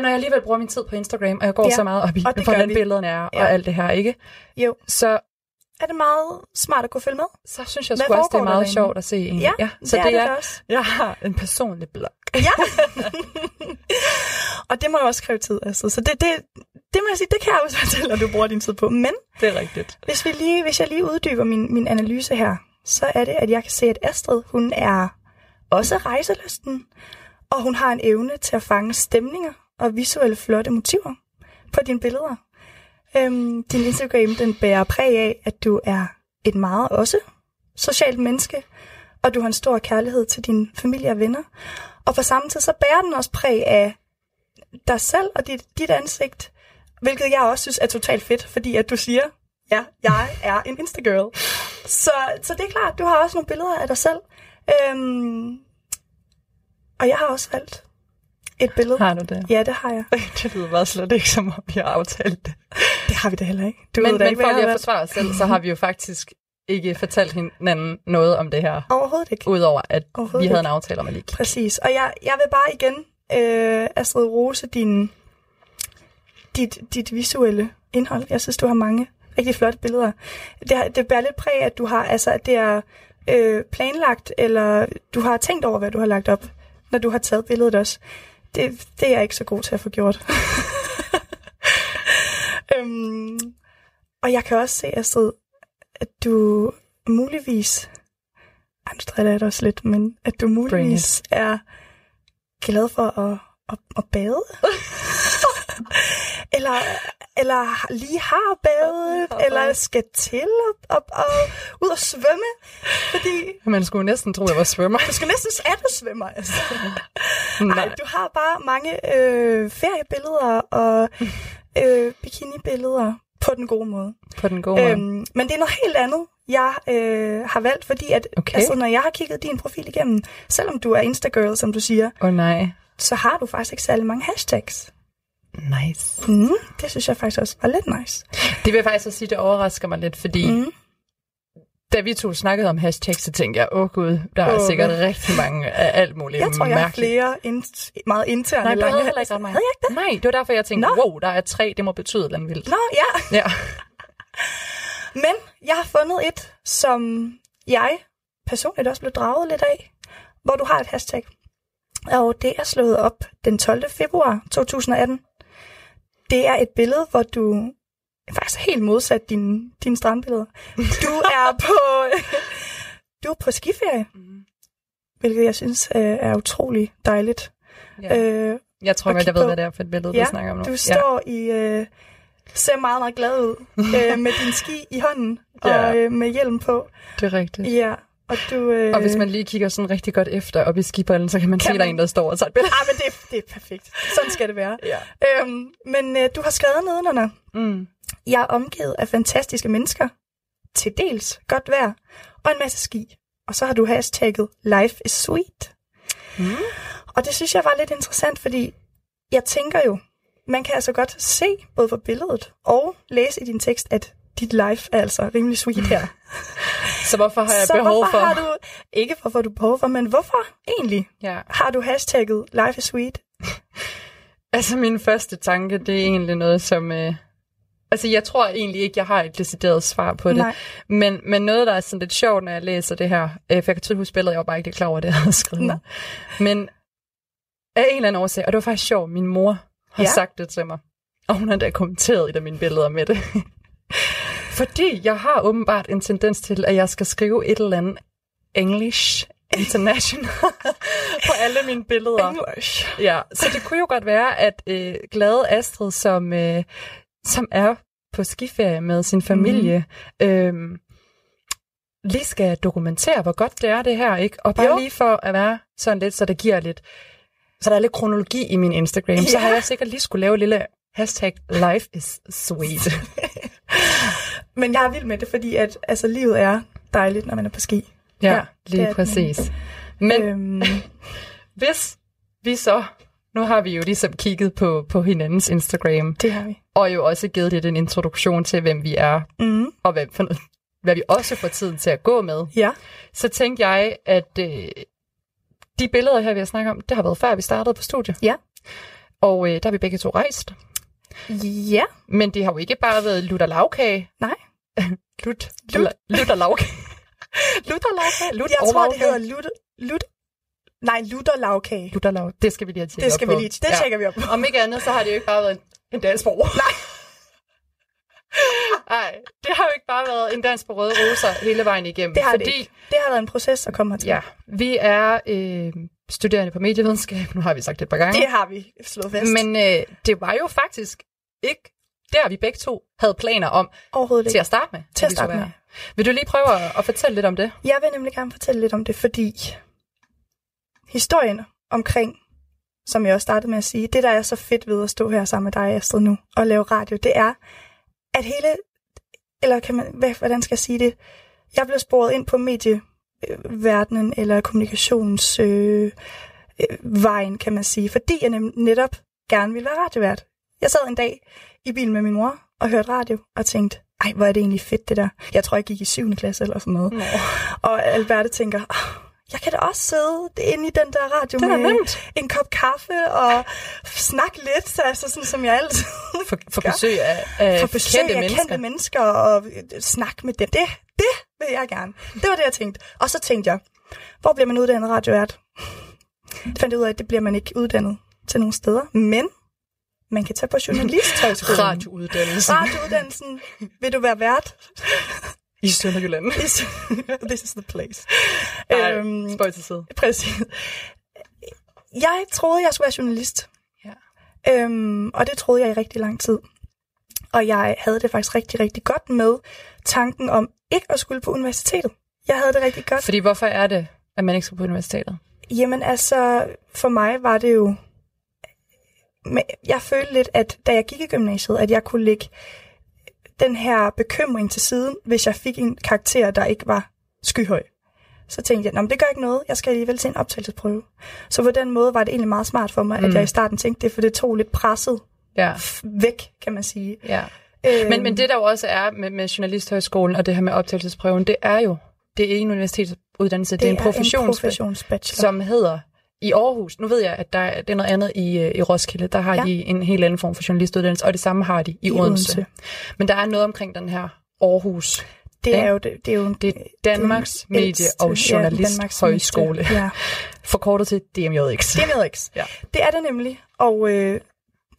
når jeg alligevel bruger min tid på Instagram, og jeg går ja. så meget op i, hvordan billederne er, ja. og alt det her, ikke? Jo. Så er det meget smart at kunne følge med. Så synes jeg sgu også, det er meget sjovt at se egentlig. Ja, ja så det, det er det også. Jeg har en personlig blog. Ja. og det må jo også kræve tid, altså. Så det, det, det må jeg sige, det kan jeg også fortælle, at du bruger din tid på. Men det er rigtigt. Hvis, vi lige, hvis jeg lige uddyber min, min analyse her, så er det, at jeg kan se, at Astrid, hun er også rejseløsten, og hun har en evne til at fange stemninger og visuelle flotte motiver på dine billeder. Øhm, din Instagram, den bærer præg af, at du er et meget også socialt menneske, og du har en stor kærlighed til din familie og venner. Og på samme tid, så bærer den også præg af dig selv og dit, dit ansigt, hvilket jeg også synes er totalt fedt, fordi at du siger, ja, jeg er en Instagirl. Så, så det er klart, du har også nogle billeder af dig selv. Øhm, og jeg har også valgt et billede. Har du det? Ja, det har jeg. det lyder bare slet ikke, som om vi har aftalt det. Det har vi da heller ikke. Du men, ved men ikke, for lige at forsvare os selv, så har vi jo faktisk ikke fortalt hinanden noget om det her. Overhovedet ikke. Udover at vi havde en aftale om at lige Præcis. Og jeg, jeg vil bare igen, øh, Astrid Rose, din, dit, dit visuelle indhold. Jeg synes, du har mange rigtig flotte billeder. Det, det bærer lidt præg, at du har, altså, at det er øh, planlagt, eller du har tænkt over, hvad du har lagt op, når du har taget billedet også. Det, det er jeg ikke så god til at få gjort. øhm, og jeg kan også se, Astrid, at du muligvis... Ej, nu stræder jeg det også lidt, men at du muligvis er glad for at, at, at bade. eller, eller lige har badet, eller skal til at, at, at, ud og svømme. Fordi... Man skulle næsten tro, at jeg var svømmer. Du skulle næsten er du svømmer, altså. Nej. Ej, du har bare mange øh, feriebilleder og øh, bikinibilleder på den gode måde. På den gode måde. Øhm, men det er noget helt andet, jeg øh, har valgt, fordi at, okay. altså, når jeg har kigget din profil igennem, selvom du er Instagirl, som du siger, oh, nej. så har du faktisk ikke særlig mange hashtags. Nice. Mm, det synes jeg faktisk også var lidt nice. Det vil jeg faktisk også sige, det overrasker mig lidt, fordi mm. da vi to snakkede om hashtags, så tænkte jeg, åh oh, gud, der er oh, sikkert God. rigtig mange af alt muligt Jeg tror, jeg har flere in- meget interne Nej, lange havde heller ikke ret mange. Ikke det? Nej, det var derfor, jeg tænkte, Nå. wow, der er tre, det må betyde noget vildt. Nå, ja. ja. Men jeg har fundet et, som jeg personligt også blev draget lidt af, hvor du har et hashtag. Og det er slået op den 12. februar 2018. Det er et billede, hvor du faktisk helt modsat din, din strandbilleder. Du er på, du er på skiferie, mm. hvilket jeg synes øh, er utrolig dejligt. Ja. Øh, jeg tror godt, jeg ved, hvad det er for et billede, ja, du snakker om nu. du står ja. i... Øh, ser meget, meget glad ud øh, med din ski i hånden ja. og øh, med hjelm på. Det er rigtigt. Ja, og, du, øh... og hvis man lige kigger sådan rigtig godt efter op i skibollen, så kan man kan se, man... der er en, der står og tager et billede. Ah, men det, er, det er perfekt. Sådan skal det være. ja. øhm, men øh, du har skrevet nedenunder. Mm. Jeg er omgivet af fantastiske mennesker. Til dels godt vejr. Og en masse ski. Og så har du hashtagget Life is sweet. Mm. Og det synes jeg var lidt interessant, fordi jeg tænker jo, man kan altså godt se, både på billedet og læse i din tekst, at dit life er altså rimelig sweet her. Så hvorfor har jeg så behov for... har du, ikke hvorfor du behov for, men hvorfor egentlig ja. har du hashtagget life is sweet? altså min første tanke, det er egentlig noget som... Øh... Altså jeg tror egentlig ikke, jeg har et decideret svar på det. Nej. Men, men noget, der er sådan lidt sjovt, når jeg læser det her, øh, for jeg kan tydeligt huske billedet, jeg var bare ikke klar over det, jeg havde skrevet. Nej. Men af en eller anden årsag, og det var faktisk sjovt, min mor har ja. sagt det til mig. Og hun har da kommenteret et af mine billeder med det. Fordi jeg har åbenbart en tendens til, at jeg skal skrive et eller andet English international på alle mine billeder. English. Ja, så det kunne jo godt være, at øh, glade Astrid, som, øh, som er på skiferie med sin familie, mm. øh, lige skal dokumentere, hvor godt det er det her, ikke? Og bare jo. lige for at være sådan lidt, så det giver lidt, så der er lidt kronologi i min Instagram, ja. så har jeg sikkert lige skulle lave et lille hashtag life is sweet. Men jeg er vild med det, fordi at altså, livet er dejligt, når man er på ski. Ja, ja lige præcis. Det. Men øhm. hvis vi så, nu har vi jo ligesom kigget på, på hinandens Instagram. Det har vi. Og jo også givet lidt en introduktion til, hvem vi er, mm. og hvad, for hvad vi også får tiden til at gå med. Ja. Så tænkte jeg, at øh, de billeder her, vi har snakket om, det har været før vi startede på studiet. Ja. Og øh, der har vi begge to rejst. Ja. Men det har jo ikke bare været lutter lavkage. Nej. Lut. Lut. Lutter lavkage. lutter lavkage. Lut Jeg tror, det hedder lut. Lut. Nej, lutter lavkage. Lutter lav. Det skal vi lige have tjekket Det skal vi lige. Det ja. tjekker vi op Om ikke andet, så har det jo ikke bare været en, en dansbro. Nej. Nej, det har jo ikke bare været en dans på røde roser hele vejen igennem. Det har fordi, det ikke. Det har været en proces at komme hertil. Ja, vi er øh, studerende på medievidenskab. Nu har vi sagt det et par gange. Det har vi slået fast. Men øh, det var jo faktisk ikke der, vi begge to havde planer om Overhovedet til at starte med. Til at starte med. Vil du lige prøve at, at fortælle lidt om det? Jeg vil nemlig gerne fortælle lidt om det, fordi historien omkring, som jeg også startede med at sige, det der er så fedt ved at stå her sammen med dig, Astrid, nu, og lave radio, det er, at hele, eller kan man, hvordan skal jeg sige det, jeg blev sporet ind på medieverdenen, eller kommunikationsvejen, øh, vejen, kan man sige, fordi jeg netop gerne ville være radiovært. Jeg sad en dag i bilen med min mor og hørte radio og tænkte, ej, hvor er det egentlig fedt det der. Jeg tror, jeg gik i 7. klasse eller sådan noget. Nå. Og Alberte tænker, jeg kan da også sidde inde i den der radio det med nemt. en kop kaffe og snakke lidt, altså sådan som jeg altid For, for besøg af, af for besøg kendte, af mennesker. kendte mennesker og snakke med dem. Det, det vil jeg gerne. Det var det, jeg tænkte. Og så tænkte jeg, hvor bliver man uddannet radiovært? Det fandt jeg ud af, at det bliver man ikke uddannet til nogle steder. Men man kan tage på journalisthøjskolen. Radiouddannelsen. Radiouddannelsen. Vil du være vært? I Sønderjylland. This is the place. Ej, øhm, spøj til side. Præcis. Jeg troede, jeg skulle være journalist. Ja. Øhm, og det troede jeg i rigtig lang tid. Og jeg havde det faktisk rigtig, rigtig godt med tanken om ikke at skulle på universitetet. Jeg havde det rigtig godt. Fordi hvorfor er det, at man ikke skal på universitetet? Jamen altså, for mig var det jo... Jeg følte lidt, at da jeg gik i gymnasiet, at jeg kunne lægge den her bekymring til siden, hvis jeg fik en karakter, der ikke var skyhøj. Så tænkte jeg, det gør ikke noget, jeg skal alligevel til en optagelsesprøve. Så på den måde var det egentlig meget smart for mig, mm. at jeg i starten tænkte det, for det tog lidt presset ja. væk, kan man sige. Ja. Øhm. Men, men det der jo også er med, med Journalisthøjskolen og det her med optagelsesprøven, det er jo, det er ikke en universitetsuddannelse, det, det er en, professions- en professionsbachelor, som hedder i Aarhus, nu ved jeg, at der, det er noget andet i, øh, i Roskilde, der har ja. de en helt anden form for journalistuddannelse, og det samme har de i, I Odense. Odense. Men der er noget omkring den her Aarhus. Det er jo, det, det er jo det er Danmarks Medie- ældste, og Journalisthøjskole. Ja. Forkortet til DMJX. DMJX. ja. Det er det nemlig, og øh,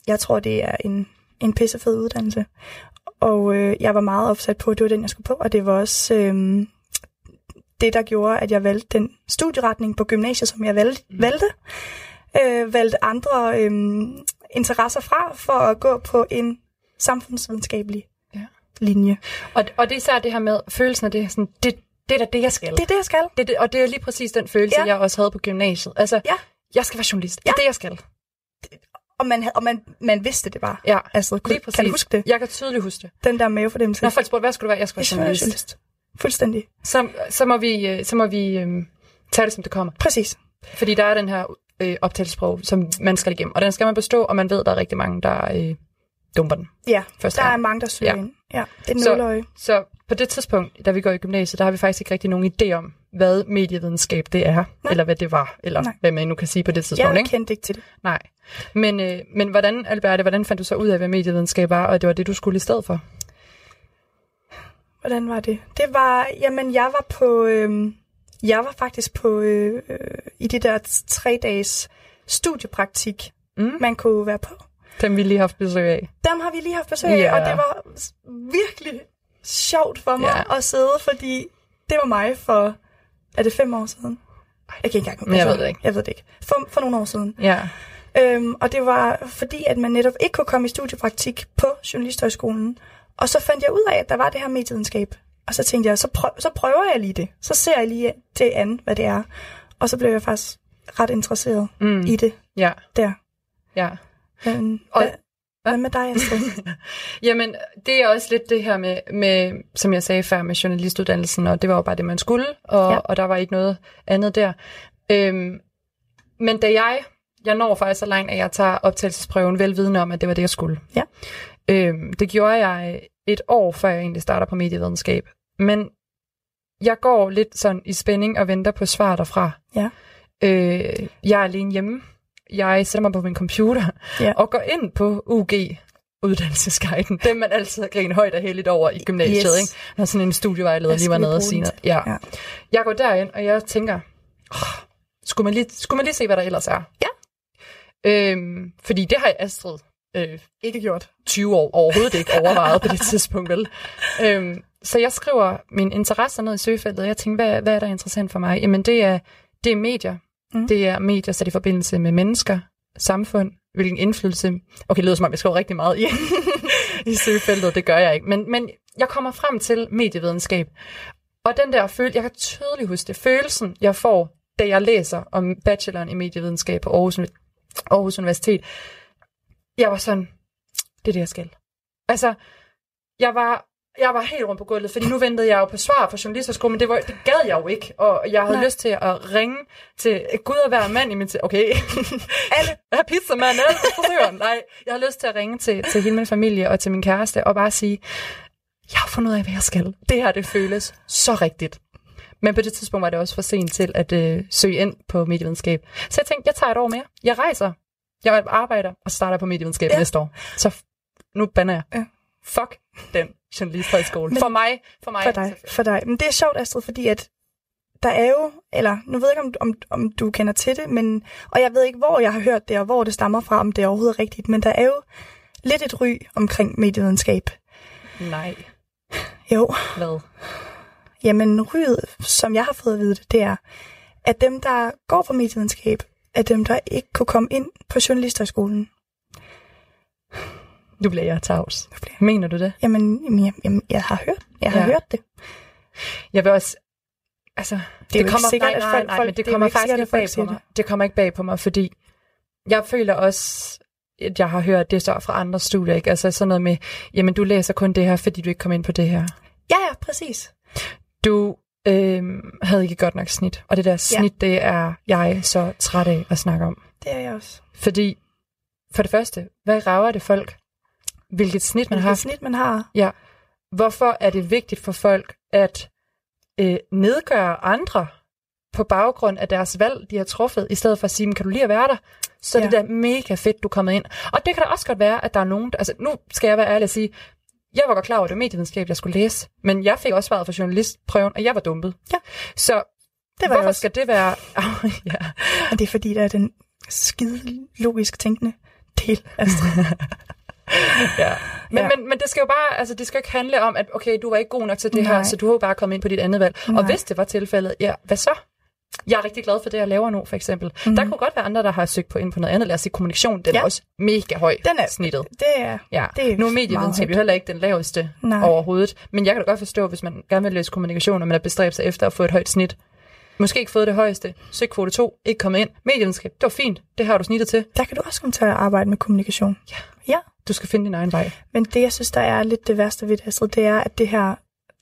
jeg tror, det er en, en pissefed uddannelse. Og øh, jeg var meget opsat på, at det var den, jeg skulle på, og det var også... Øh, det, der gjorde, at jeg valgte den studieretning på gymnasiet, som jeg valgte. Mm. valgte. Øh, valgte andre øh, interesser fra for at gå på en samfundsvidenskabelig ja. linje. Og, og det er så det her med følelsen af det, sådan, det, det er da det, jeg skal. Det er det, jeg skal. Det, det, og det er lige præcis den følelse, ja. jeg også havde på gymnasiet. Altså, ja. jeg skal være journalist. Ja. Det er det, jeg skal. Og man, og man, man vidste det bare. Ja, altså, lige præcis. Kan du huske det? Jeg kan tydeligt huske det. Den der mave for dem til. Når folk spurgte, hvad skulle du være? Jeg skulle være journalist. journalist. Fuldstændig. Så, så må vi, øh, så må vi øhm, tage det, som det kommer. Præcis. Fordi der er den her øh, optagelsesprog, som man skal igennem. Og den skal man bestå, og man ved, der er rigtig mange, der øh, dumper den. Ja, Første der gang. er mange, der søger ja. ind. Ja, det er så, så på det tidspunkt, da vi går i gymnasiet, der har vi faktisk ikke rigtig nogen idé om, hvad medievidenskab det er, Nej. eller hvad det var, eller Nej. hvad man nu kan sige på det tidspunkt. Jeg ikke? kendte ikke til det. Nej. Men, øh, men hvordan, Alberte, hvordan fandt du så ud af, hvad medievidenskab var, og det var det, du skulle i stedet for? Hvordan var det? Det var, jamen jeg var på, øh, jeg var faktisk på, øh, øh, i de der tre dages studiepraktik, mm. man kunne være på. Dem vi lige har haft besøg af. Dem har vi lige haft besøg af, yeah. og det var virkelig sjovt for mig yeah. at sidde, fordi det var mig for, er det fem år siden? Jeg kan ikke engang Men jeg ved det ikke. Jeg ved det ikke. For, for nogle år siden. Ja. Øhm, og det var fordi, at man netop ikke kunne komme i studiepraktik på Journalisthøjskolen. Og så fandt jeg ud af, at der var det her medievidenskab. Og så tænkte jeg, så, prøv, så prøver jeg lige det. Så ser jeg lige det andet, hvad det er. Og så blev jeg faktisk ret interesseret mm. i det ja. der. Ja. Men, og, hvad, hvad med dig? Jamen, det er også lidt det her med, med, som jeg sagde før, med journalistuddannelsen, og det var jo bare det, man skulle, og, ja. og der var ikke noget andet der. Øhm, men da jeg, jeg når faktisk så langt, at jeg tager optagelsesprøven, velvidende om, at det var det, jeg skulle. Ja. Øhm, det gjorde jeg et år, før jeg egentlig starter på medievidenskab. Men jeg går lidt sådan i spænding og venter på svar derfra. Ja. Øh, jeg er alene hjemme. Jeg sætter mig på min computer ja. og går ind på UG uddannelsesguiden. Dem man altid har grinet højt og heldigt over i gymnasiet. Yes. Ikke? Når sådan en studievejleder lige var nede og sige. Ja. ja. Jeg går derind, og jeg tænker, oh, skulle, man lige, skulle man lige se, hvad der ellers er? Ja. Øhm, fordi det har Astrid øh, ikke gjort 20 år overhovedet ikke overvejet på det tidspunkt, vel? Øhm, så jeg skriver min interesse ned i søgefeltet, og jeg tænker, hvad, hvad er der interessant for mig? Jamen det er, det er medier. Mm. Det er medier sat i forbindelse med mennesker, samfund, hvilken indflydelse... Okay, det lyder som om, jeg skriver rigtig meget i, i søgefeltet, det gør jeg ikke. Men, men jeg kommer frem til medievidenskab. Og den der følelse, jeg kan tydeligt huske det, følelsen, jeg får, da jeg læser om bacheloren i medievidenskab på Aarhus, Aarhus Universitet, jeg var sådan, det er det, jeg skal. Altså, jeg var, jeg var helt rundt på gulvet, fordi nu ventede jeg jo på svar fra journalisterskolen, men det, var, det gad jeg jo ikke, og jeg havde Nej. lyst til at ringe til Gud og være mand i min... Okay, alle er pizzamand, alle frisøren. Nej, jeg har lyst til at ringe til, til hele min familie og til min kæreste, og bare sige, jeg har fundet ud af, hvad jeg skal. Det her, det føles så rigtigt. Men på det tidspunkt var det også for sent til at øh, søge ind på medievidenskab. Så jeg tænkte, jeg tager et år mere. Jeg rejser jeg arbejder og starter på medievidenskab ja. næste år. Så nu banner jeg. Ja. Fuck den journalisthøjskole. Men, for mig. For mig. For dig. For dig. Men det er sjovt, Astrid, fordi at der er jo, eller nu ved jeg ikke, om, om, om du kender til det, men, og jeg ved ikke, hvor jeg har hørt det, og hvor det stammer fra, om det er overhovedet rigtigt, men der er jo lidt et ry omkring medievidenskab. Nej. Jo. Hvad? Jamen, ryet, som jeg har fået at vide det, det er, at dem, der går på medievidenskab, af dem, der ikke kunne komme ind på journalisterskolen. Du bliver jeg tavs. Mener du det? Jamen, jamen, jamen jeg har hørt, jeg har ja. hørt det. Jeg vil også, altså, det, det kommer, sikkert, nej, nej, nej, nej, men det, det kommer faktisk ikke bag på mig. Det. det kommer ikke bag på mig, fordi jeg føler også, at jeg har hørt det så fra andre studier, ikke? Altså sådan noget med, jamen du læser kun det her, fordi du ikke kom ind på det her. Ja, ja, præcis. Du øh, havde ikke godt nok snit. Og det der snit, ja. det er jeg så træt af at snakke om. Det er jeg også. Fordi, for det første, hvad rager det folk? Hvilket snit man Hvilket har. Snit man har. Ja. Hvorfor er det vigtigt for folk at øh, nedgøre andre på baggrund af deres valg, de har truffet, i stedet for at sige, kan du lige at være der? Så ja. det er mega fedt, du er kommet ind. Og det kan da også godt være, at der er nogen, altså nu skal jeg være ærlig og sige, jeg var godt klar over, at det var medievidenskab, jeg skulle læse, men jeg fik også svaret for journalistprøven, og jeg var dumpet. Ja. Så det var hvorfor også. skal det være... Oh, ja. Og det er fordi, der er den skide logisk tænkende del. Altså. ja. Men, ja. Men, men det skal jo bare, altså det skal ikke handle om, at okay, du var ikke god nok til det Nej. her, så du har jo bare kommet ind på dit andet valg. Nej. Og hvis det var tilfældet, ja, hvad så? Jeg er rigtig glad for det, jeg laver nu, for eksempel. Mm. Der kunne godt være andre, der har søgt på ind på noget andet. Lad os sige, kommunikation, den ja. er også mega høj den er, snittet. Det er, ja. det er Nu er medievidenskab jo heller ikke den laveste Nej. overhovedet. Men jeg kan da godt forstå, hvis man gerne vil læse kommunikation, og man er bestræbt sig efter at få et højt snit. Måske ikke fået det højeste. Søg kvote 2, ikke kommet ind. Medievidenskab, det var fint. Det har du snittet til. Der kan du også komme til at arbejde med kommunikation. Ja. Ja. Du skal finde din egen vej. Men det, jeg synes, der er lidt det værste ved det, Astrid, det er, at det her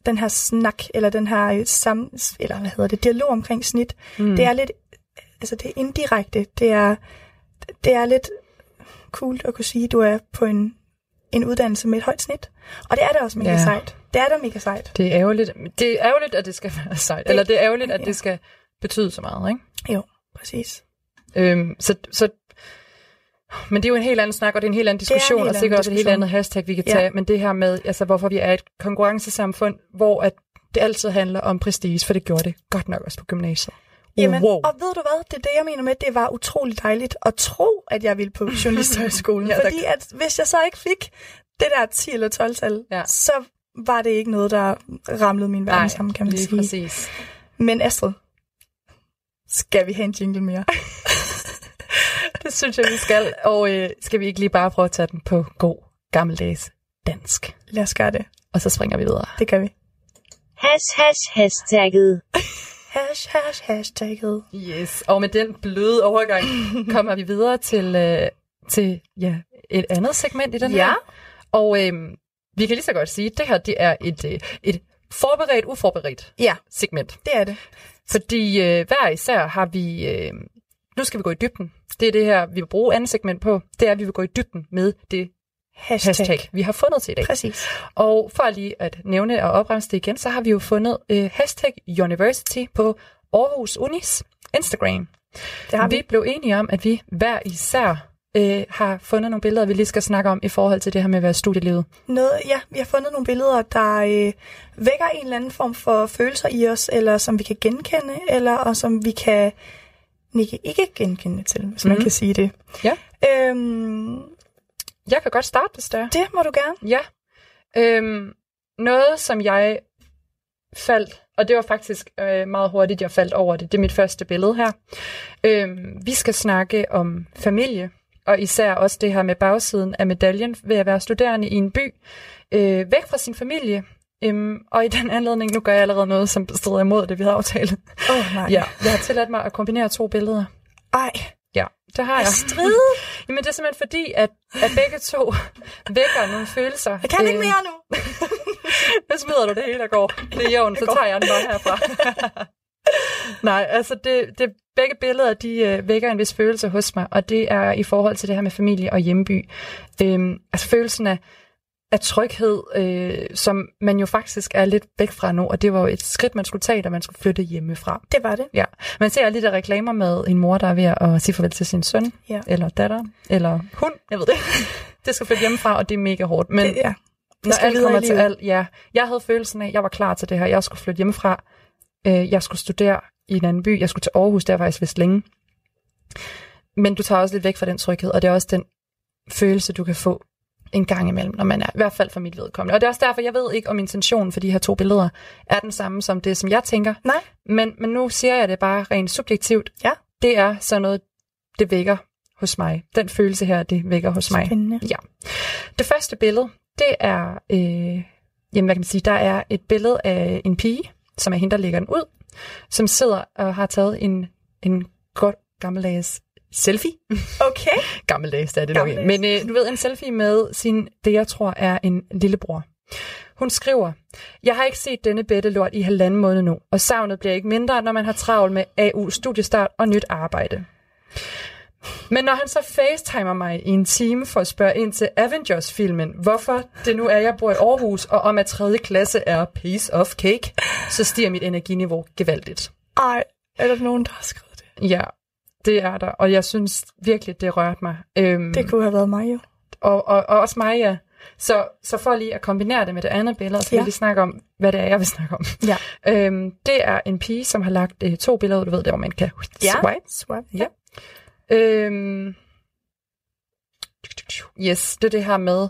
den her snak, eller den her sam, eller hvad hedder det, dialog omkring snit, mm. det er lidt, altså det er indirekte, det er, det er lidt cool at kunne sige, at du er på en, en uddannelse med et højt snit. Og det er det også mega ja. sejt. Det er da mega sejt. Det er ærgerligt, det er ærgerligt at det skal være sejt. Det, eller det er ærgerligt, at ja. det skal betyde så meget, ikke? Jo, præcis. Øhm, så, så men det er jo en helt anden snak, og det er en helt anden diskussion, helt og sikkert også et helt andet hashtag, vi kan tage. Ja. Men det her med, altså hvorfor vi er et konkurrencesamfund, hvor at det altid handler om prestige, for det gjorde det godt nok også på gymnasiet. Jamen, wow. og ved du hvad, det er det, jeg mener med, det var utroligt dejligt at tro, at jeg ville på journalisthøjskolen. ja, fordi at hvis jeg så ikke fik det der 10 eller 12-tal, ja. så var det ikke noget, der ramlede min verden sammen, kan man lige sige. præcis. Men Astrid, Skal vi have en jingle mere? det synes jeg, vi skal. Og øh, skal vi ikke lige bare prøve at tage den på god gammeldags dansk? Lad os gøre det. Og så springer vi videre. Det gør vi. Hash, hash, hashtagget. Hash, hash, hashtagget. Yes, og med den bløde overgang kommer vi videre til, øh, til ja, et andet segment i den Ja. her. Og øh, vi kan lige så godt sige, at det her det er et, øh, et forberedt, uforberedt Ja, segment. det er det. Fordi øh, hver især har vi... Øh, nu skal vi gå i dybden. Det er det her, vi vil bruge andet segment på. Det er, at vi vil gå i dybden med det Hashtag. hashtag, vi har fundet til i dag. Præcis. Og for lige at nævne og opremse det igen, så har vi jo fundet øh, hashtag University på Aarhus Unis Instagram. Det har vi. Vi blev enige om, at vi hver især øh, har fundet nogle billeder, vi lige skal snakke om i forhold til det her med at være studielivet. Noget, ja, vi har fundet nogle billeder, der øh, vækker en eller anden form for følelser i os, eller som vi kan genkende, eller og som vi kan ikke, ikke genkende til, hvis mm. man Mhm. kan sige det. Ja. Øhm, Jeg kan godt starte, hvis det er. det må du gerne. Ja. Øhm, noget, som jeg faldt, og det var faktisk øh, meget hurtigt, jeg faldt over det. Det er mit første billede her. Øhm, vi skal snakke om familie, og især også det her med bagsiden af medaljen ved at være studerende i en by, øh, væk fra sin familie. Øhm, og i den anledning, nu gør jeg allerede noget, som strider imod det, vi havde aftalt. Åh, oh, nej. Ja, jeg har tilladt mig at kombinere to billeder. Ej, Ja, det har jeg. stride. Jamen, det er simpelthen fordi, at, at begge to vækker nogle følelser. Jeg kan ikke Øh, mere nu. Nu smider du det hele, der går. Det er jævn, så tager jeg den bare herfra. Nej, altså det, det, begge billeder, de øh, vækker en vis følelse hos mig, og det er i forhold til det her med familie og hjemby. Øhm, altså følelsen af, af tryghed, øh, som man jo faktisk er lidt væk fra nu, og det var jo et skridt, man skulle tage, da man skulle flytte hjemmefra. Det var det. Ja, man ser de der reklamer med en mor, der er ved at sige farvel til sin søn, Ja. eller datter, eller hund, jeg ved det. Det skal flytte hjemmefra, og det er mega hårdt. Men det ja. når skal alt kommer til alt, ja. Jeg havde følelsen af, at jeg var klar til det her. Jeg skulle flytte hjemmefra. Øh, jeg skulle studere i en anden by. Jeg skulle til Aarhus, der var jeg vist længe. Men du tager også lidt væk fra den tryghed, og det er også den følelse, du kan få en gang imellem, når man er, i hvert fald for mit vedkommende. Og det er også derfor, jeg ved ikke, om intentionen for de her to billeder er den samme som det, som jeg tænker. Nej. Men, men nu siger jeg det bare rent subjektivt. Ja. Det er sådan noget, det vækker hos mig. Den følelse her, det vækker hos mig. Spændende. Ja. Det første billede, det er, øh, jamen hvad kan man sige, der er et billede af en pige, som er hende, der lægger den ud, som sidder og har taget en, en godt gammeldags selfie. Okay. Gammeldags, det er det nok. Men øh, du ved, en selfie med sin, det jeg tror er en lillebror. Hun skriver, jeg har ikke set denne beddelort i halvanden måned nu, og savnet bliver ikke mindre, når man har travlt med AU studiestart og nyt arbejde. Men når han så facetimer mig i en time for at spørge ind til Avengers-filmen, hvorfor det nu er, jeg bor i Aarhus, og om at 3. klasse er piece of cake, så stiger mit energiniveau gevaldigt. Ej, er der nogen, der har skrevet det? Ja, det er der, og jeg synes virkelig, det rørte mig. Øhm, Det kunne have været mig jo. og, og, og også mig, ja. Så, så for lige at kombinere det med det andet billede, så vil Ja. lige snakke om, hvad det er, jeg vil snakke om. Ja. Øhm, det er en pige, som har lagt øh, to billeder, du ved, der hvor man kan swipe. Swap. Ja. Øhm, yes, det er det her med,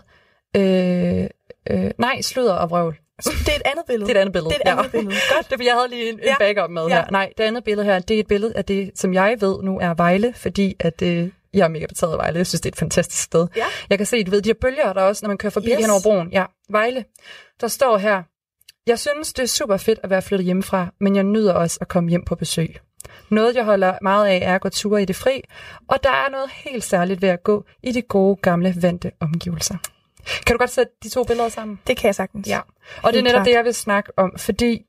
øh, øh, nej, sludder og vrøvl. Det er et andet billede. Det er et andet billede. Det er et andet ja. billede. Godt. Det, er, jeg havde lige en, en Ja. backup med Ja. her. Nej, det andet billede her, det er et billede af det, som jeg ved nu er Vejle, fordi at, øh, jeg er mega betaget af Vejle. Jeg synes, det er et fantastisk sted. Ja. Jeg kan se, du ved, de her bølger der også, når man kører forbi yes. hen over broen. Ja, Vejle. Der står her, jeg synes, det er super fedt at være flyttet hjemmefra, men jeg nyder også at komme hjem på besøg. Noget, jeg holder meget af, er at gå ture i det fri, og der er noget helt særligt ved at gå i de gode, gamle, vante omgivelser. Kan du godt sætte de to billeder sammen? Det kan jeg sagtens. Ja, og det er netop klart. det, jeg vil snakke om, fordi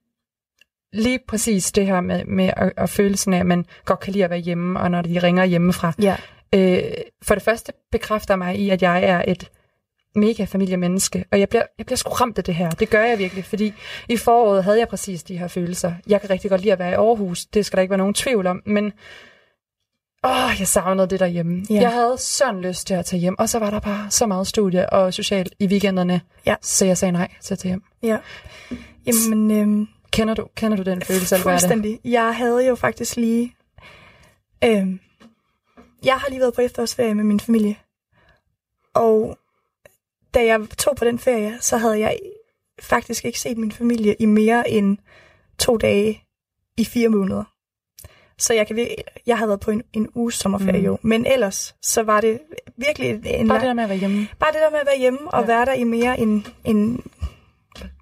lige præcis det her med, med at, at følelsen af, at man godt kan lide at være hjemme, og når de ringer hjemmefra. Ja. Øh, for det første bekræfter mig i, at jeg er et mega familiemenneske, og jeg bliver, jeg bliver sgu ramt af det her. Det gør jeg virkelig, fordi i foråret havde jeg præcis de her følelser. Jeg kan rigtig godt lide at være i Aarhus, det skal der ikke være nogen tvivl om, men åh, jeg savnede det derhjemme. Ja. Jeg havde sådan lyst til at tage hjem, og så var der bare så meget studie og socialt i weekenderne, Ja. så jeg sagde nej til at tage hjem. ja. Jamen, øhm, Kender du, kender du den følelse, fuldstændig. Jeg havde jo faktisk lige... Øhm, jeg har lige været på efterårsferie med min familie. Og da jeg tog på den ferie, så havde jeg faktisk ikke set min familie i mere end to dage i fire måneder. Så jeg, kan, jeg har været på en, en uge sommerferie mm. jo. Men ellers, så var det virkelig en Bare lang, det der med at være hjemme. Bare det der med at være hjemme og ja. være der i mere end, end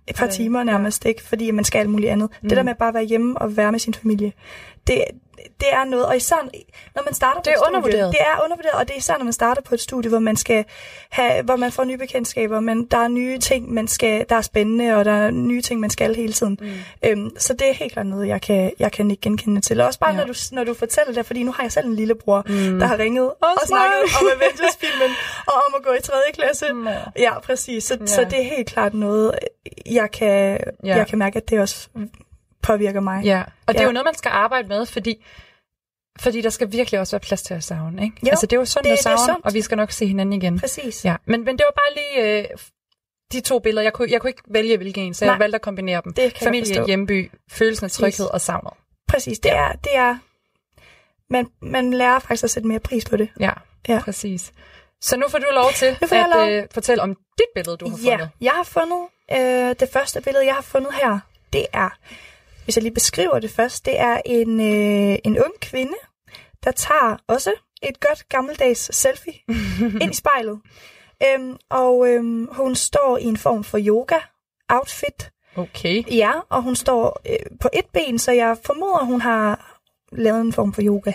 et par timer nærmest, ikke? Fordi man skal alt muligt andet. Mm. Det der med bare at være hjemme og være med sin familie, det, det er noget, og især når man starter på det er et studie, undervurderet. det er undervurderet, og det er især når man starter på et studie, hvor man skal have, hvor man får nye bekendtskaber, men der er nye ting, man skal, der er spændende, og der er nye ting, man skal hele tiden. Mm. Øhm, så det er helt klart noget, jeg kan, jeg kan ikke genkende til. Og også bare, ja. når, du, når du fortæller det, fordi nu har jeg selv en lillebror, mm. der har ringet og, og snakket om Avengers-filmen, og om at gå i 3. klasse. Mm. Ja, præcis. Så, ja. så det er helt klart noget, jeg kan, ja. jeg kan mærke, at det også påvirker mig. Ja, og det er jo noget, man skal arbejde med, fordi fordi der skal virkelig også være plads til at savne, ikke? Jo, altså, det er jo sundt det, at savne, og vi skal nok se hinanden igen. Præcis. Ja, men, men det var bare lige øh, de to billeder. Jeg kunne, jeg kunne ikke vælge hvilken en, så Nej, jeg valgte at kombinere dem. Det Familie, hjemby, følelsen af tryghed og savnet. Præcis, det er... Det er man, man lærer faktisk at sætte mere pris på det. Ja, ja. præcis. Så nu får du lov til at lov. Øh, fortælle om dit billede, du har ja, fundet. jeg har fundet... Øh, det første billede, jeg har fundet her, det er hvis jeg lige beskriver det først, det er en, øh, en ung kvinde, der tager også et godt gammeldags selfie ind i spejlet. Øhm, og øhm, hun står i en form for yoga-outfit. Okay. Ja, og hun står øh, på et ben, så jeg formoder, hun har lavet en form for yoga.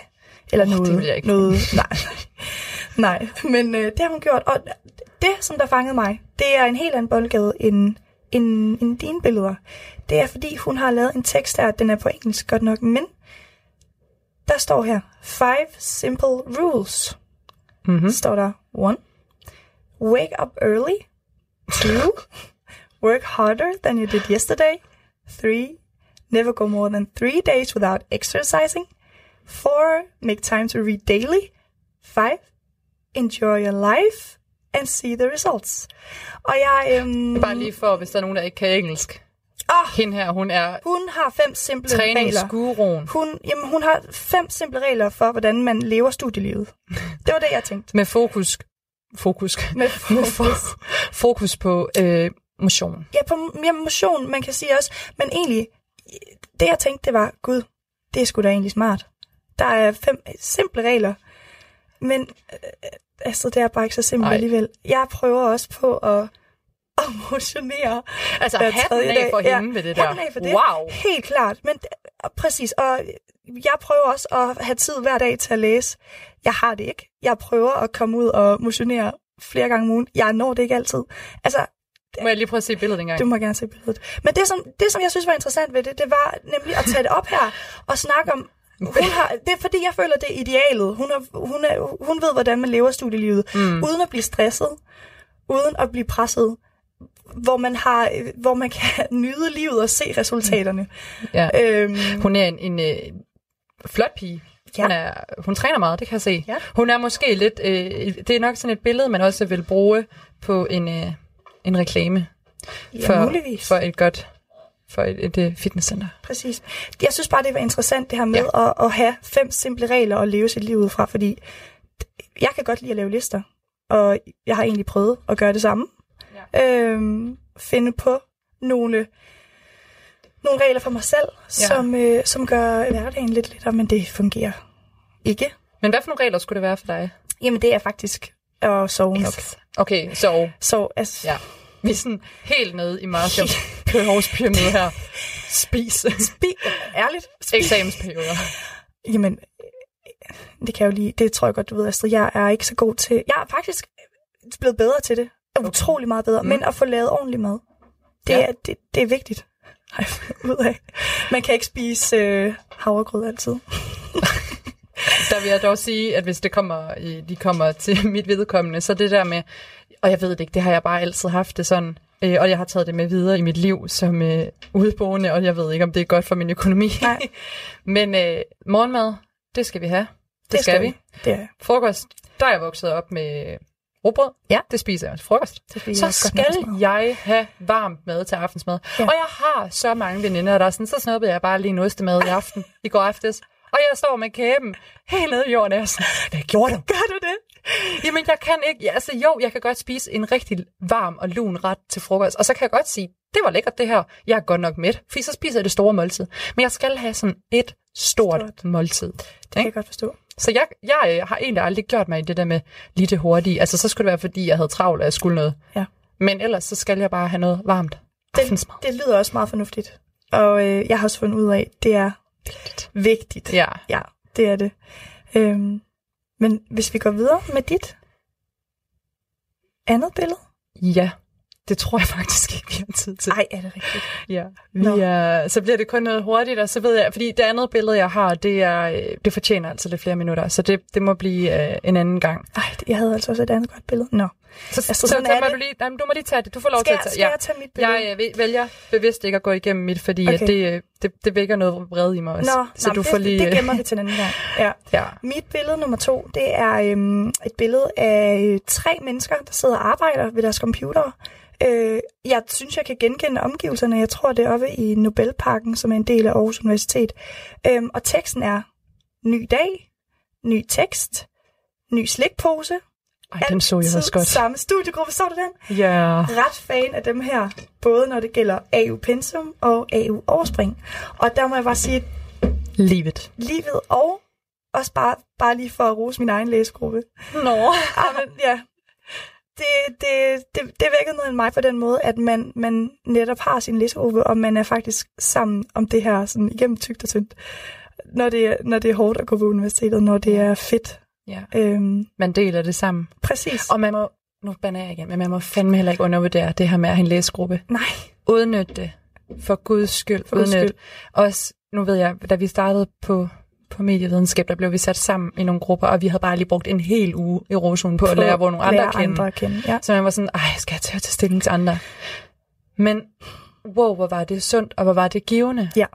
Eller oh, noget. Det vil jeg ikke. Noget, nej, nej, men øh, det har hun gjort. Og det, som der fangede mig, det er en helt anden boldgade end, end, end dine billeder. Det er, fordi hun har lavet en tekst her, den er på engelsk godt nok, men der står her, five simple rules. Mm-hmm. Står der, one, wake up early. Two, work harder than you did yesterday. Three, never go more than three days without exercising. Four, make time to read daily. Five, enjoy your life and see the results. Og jeg... Øhm, Bare lige for, hvis der er nogen, der ikke kan engelsk. Oh, Hende her, hun er Hun har fem simple regler. Hun, jamen, hun har fem simple regler for, hvordan man lever studielivet. Det var det, jeg tænkte. Med fokus. Fokus. Med fokus. Med fokus på øh, motion. Ja, på ja, motion, man kan sige også. Men egentlig, det jeg tænkte, det var, gud, det er sgu da egentlig smart. Der er fem simple regler. Men øh, altså, det er bare ikke så simpelt Ej. alligevel. Jeg prøver også på at at motionere. Altså hatten af for hende ja, ved det der. af for det. Wow. Helt klart. Men præcis. Og jeg prøver også at have tid hver dag til at læse. Jeg har det ikke. Jeg prøver at komme ud og motionere flere gange om ugen. Jeg når det ikke altid. Altså, må jeg lige prøve at se billedet engang? Du må gerne se billedet. Men det som, det, som jeg synes var interessant ved det, det var nemlig at tage det op her og snakke om, hun har, det er fordi, jeg føler, det er idealet. Hun, er, hun, er, hun ved, hvordan man lever studielivet, mm. uden at blive stresset, uden at blive presset hvor man har, hvor man kan nyde livet og se resultaterne. Ja. Øhm, hun er en, en øh, flot pige. Ja. Hun, er, hun træner meget, det kan jeg se. Ja. Hun er måske lidt, øh, det er nok sådan et billede, man også vil bruge på en, øh, en reklame. Ja, for, muligvis. For et godt for et, et, et fitnesscenter. Præcis. Jeg synes bare, det var interessant det her med ja. at, at have fem simple regler at leve sit liv ud fra, fordi jeg kan godt lide at lave lister, og jeg har egentlig prøvet at gøre det samme øhm, finde på nogle, nogle regler for mig selv, ja. som, øh, som gør hverdagen lidt lettere, men det fungerer ikke. Men hvad for nogle regler skulle det være for dig? Jamen, det er faktisk at sove nok. Okay, sove. Så, altså, ja. Vi er sådan helt nede i Marshall pyramide her. Spis. Spis. Ærligt. Spis. Eksamensperioder. Jamen, det kan jeg jo lige, det tror jeg godt, du ved, Astrid. Jeg er ikke så god til, jeg er faktisk blevet bedre til det okay. utrolig meget bedre. Mm. Men at få lavet ordentlig mad, det, ja. er, det, det er vigtigt. ud af. Man kan ikke spise øh, havregrød altid. der vil jeg dog sige, at hvis det kommer, de kommer til mit vedkommende, så det der med, og jeg ved det ikke, det har jeg bare altid haft det sådan, øh, og jeg har taget det med videre i mit liv som øh, udboende, og jeg ved ikke, om det er godt for min økonomi. Nej. Men øh, morgenmad, det skal vi have. Det, det skal, skal vi. vi. Det er. Frokost, der er jeg vokset op med Råbrød? Ja. Det spiser jeg til frokost. Det så jeg skal jeg have varmt mad til aftensmad. Ja. Og jeg har så mange veninder, der er sådan, så snuppede jeg bare lige en ostemad i aften, i går aftes. Og jeg står med kæben helt nede i jorden, og jeg sådan, hvad gjorde du? Gør du det? Jamen, jeg kan ikke... Ja, altså, jo, jeg kan godt spise en rigtig varm og lun ret til frokost. Og så kan jeg godt sige, det var lækkert det her. Jeg er godt nok mæt, for så spiser jeg det store måltid. Men jeg skal have sådan et stort, stort. måltid. Det kan jeg godt forstå. Så jeg, jeg har egentlig aldrig gjort mig i det der med lige det hurtige. Altså, så skulle det være, fordi jeg havde travlt, og jeg skulle noget. Ja. Men ellers, så skal jeg bare have noget varmt. Det, det lyder også meget fornuftigt. Og øh, jeg har også fundet ud af, at det er vigtigt. vigtigt. Ja. Ja, det er det. Øhm, men hvis vi går videre med dit andet billede? Ja. Det tror jeg faktisk ikke, vi har tid til. Nej, er det rigtigt? Ja. Vi er, så bliver det kun noget hurtigt, og så ved jeg, fordi det andet billede, jeg har, det, er, det fortjener altså lidt flere minutter, så det, det må blive uh, en anden gang. Nej, jeg havde altså også et andet godt billede. Nå. Så, altså, så, så må du, lige, nej, du må lige tage det. Du får lov skal, til at tage Skal ja. jeg tage mit billede? Jeg uh, vælger bevidst ikke at gå igennem mit, fordi okay. det, det, det vækker noget vrede i mig også. Nå, så nå, du det, får lige, det gemmer vi til en anden gang. Ja. ja. Mit billede nummer to, det er øhm, et billede af øh, tre mennesker, der sidder og arbejder ved deres computer. Øh, jeg synes, jeg kan genkende omgivelserne. Jeg tror, det er oppe i Nobelparken, som er en del af Aarhus Universitet. Øh, og teksten er ny dag, ny tekst, ny slikpose. Ej, den så jeg også godt. Samme studiegruppe, så du den? Ja. Yeah. Ret fan af dem her, både når det gælder AU Pensum og AU Overspring. Og der må jeg bare sige... Livet. Livet, og også bare, bare lige for at rose min egen læsegruppe. Nå. Amen, ja, det, det, det, det vækker noget i mig på den måde, at man, man netop har sin læsegruppe, og man er faktisk sammen om det her sådan igennem tygt og tyndt. Når det, når det er hårdt at gå på universitetet, når det er fedt. Ja. Øhm, man deler det sammen. Præcis. Og man må, nu bander jeg igen, men man må fandme heller ikke undervurdere det her med at have en læsegruppe. Nej. Udnyt det. For guds skyld. For guds skyld. Også, nu ved jeg, da vi startede på på medievidenskab, der blev vi sat sammen i nogle grupper, og vi havde bare lige brugt en hel uge i Rosen på, på at lære hvor nogle andre, kende. andre kende. Ja. Så man var sådan, ej, skal jeg til at tage stilling til andre? Men wow, hvor var det sundt, og hvor var det givende. Ja.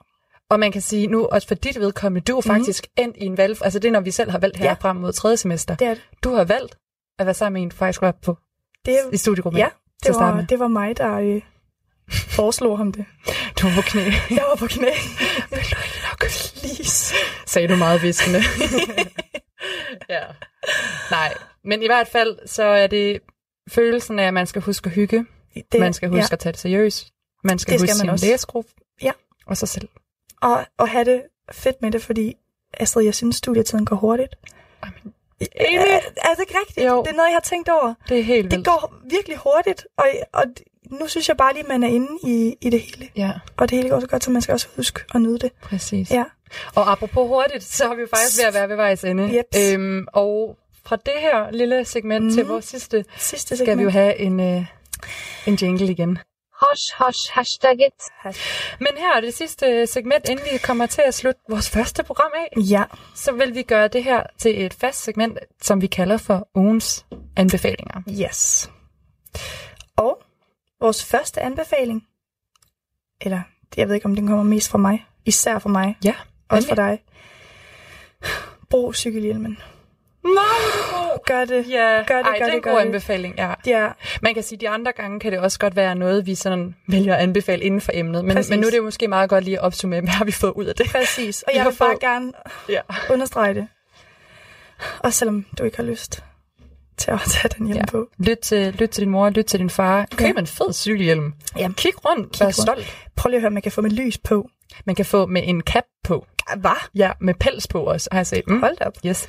Og man kan sige nu, også for dit vedkommende, du er mhm. faktisk mm. endt i en valg, altså det er, når vi selv har valgt her ja. frem mod tredje semester. Det er det. Du har valgt at være sammen med en, du faktisk var på det, i studiegruppen. Ja, det var, det var mig, der øh, foreslog ham det. Du var på knæ. Jeg var på knæ. Vil du ikke nok please? Sagde du meget viskende. ja. Nej, men i hvert fald, så er det følelsen af, at man skal huske at hygge. Det, man skal huske ja. at tage det seriøst. Man skal, det huske skal man sin læsegruppe. Ja. Og sig selv. Og, og have det fedt med det, fordi Astrid, jeg synes, studietiden går hurtigt. Amen. Enig. Er, er det ikke rigtigt? Jo. Det er noget, jeg har tænkt over. Det er helt vildt. Det går virkelig hurtigt, og, og nu synes jeg bare lige, at man er inde i, i det hele. Ja. Og det hele går så godt, så man skal også huske at nyde det. Præcis. Ja. Og apropos hurtigt, så har vi faktisk ved at være ved vejs ende. Yep. Øhm, og fra det her lille segment mm. til vores sidste, sidste skal vi jo have en, øh, en jingle igen. Hash, hash, hashtaget. Men her er det sidste segment, inden vi kommer til at slutte vores første program af. Ja. Så vil vi gøre det her til et fast segment, som vi kalder for ugens anbefalinger. Yes. Og vores første anbefaling, eller jeg ved ikke, om den kommer mest fra mig, især fra mig, ja, også for dig. Brug cykelhjelmen. Nej, gør det. Ja, gør det, Ej, gør det er en god anbefaling, ja. ja. Man kan sige, at de andre gange kan det også godt være noget, vi sådan vælger at anbefale inden for emnet. Men, men nu er det jo måske meget godt lige at opsummere, hvad har vi fået ud af det. Præcis, og jeg vil bare gerne ja. understrege det. Også selvom du ikke har lyst til at tage den hjelm ja. på. Lyt til, lyt til din mor, lyt til din far. Køb ja. en fed cykelhjelm. Ja. Kig rundt, Kig vær rundt. stolt. Prøv lige at høre, man kan få med lys på. Man kan få med en cap på. Hvad? Ja, med pels på også, har jeg set. Mm. Hold op. Yes.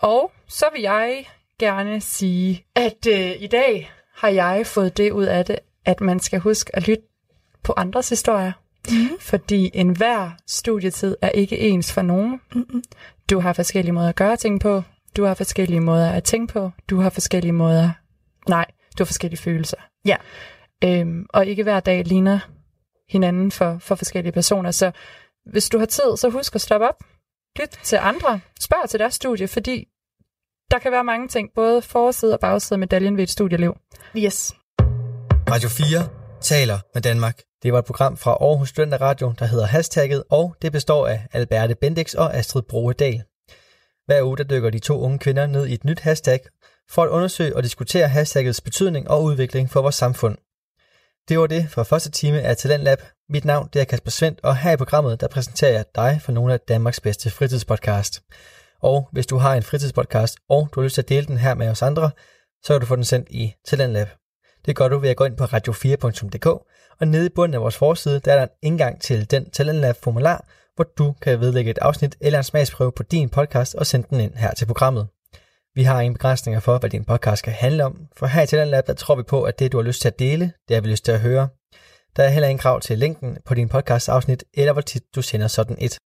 Og så vil jeg gerne sige, at øh, i dag har jeg fået det ud af det, at man skal huske at lytte på andres historier. Mm. Fordi enhver studietid er ikke ens for nogen. Mm-mm. Du har forskellige måder at gøre ting på. Du har forskellige måder at tænke på. Du har forskellige måder... Nej, du har forskellige følelser. Ja. Øhm, og ikke hver dag ligner hinanden for, for forskellige personer. Så hvis du har tid, så husk at stoppe op. Lyt til andre. Spørg til deres studie, fordi der kan være mange ting, både forside og bagside af medaljen ved et studieliv. Yes. Radio 4 taler med Danmark. Det var et program fra Aarhus Studenter Radio, der hedder Hashtagget, og det består af Alberte Bendix og Astrid Broedal. Hver uge der dykker de to unge kvinder ned i et nyt hashtag, for at undersøge og diskutere hashtaggets betydning og udvikling for vores samfund. Det var det for første time af Talentlab. Mit navn det er Kasper Svendt, og her i programmet der præsenterer jeg dig for nogle af Danmarks bedste fritidspodcast. Og hvis du har en fritidspodcast, og du har lyst til at dele den her med os andre, så kan du få den sendt i Talentlab. Det gør du ved at gå ind på radio4.dk, og nede i bunden af vores forside, der er der en indgang til den Talentlab-formular, hvor du kan vedlægge et afsnit eller en smagsprøve på din podcast og sende den ind her til programmet. Vi har ingen begrænsninger for, hvad din podcast skal handle om, for her i Talentlab, der tror vi på, at det, du har lyst til at dele, det har vi lyst til at høre. Der er heller ingen krav til længden på din podcast afsnit, eller hvor tit du sender sådan et.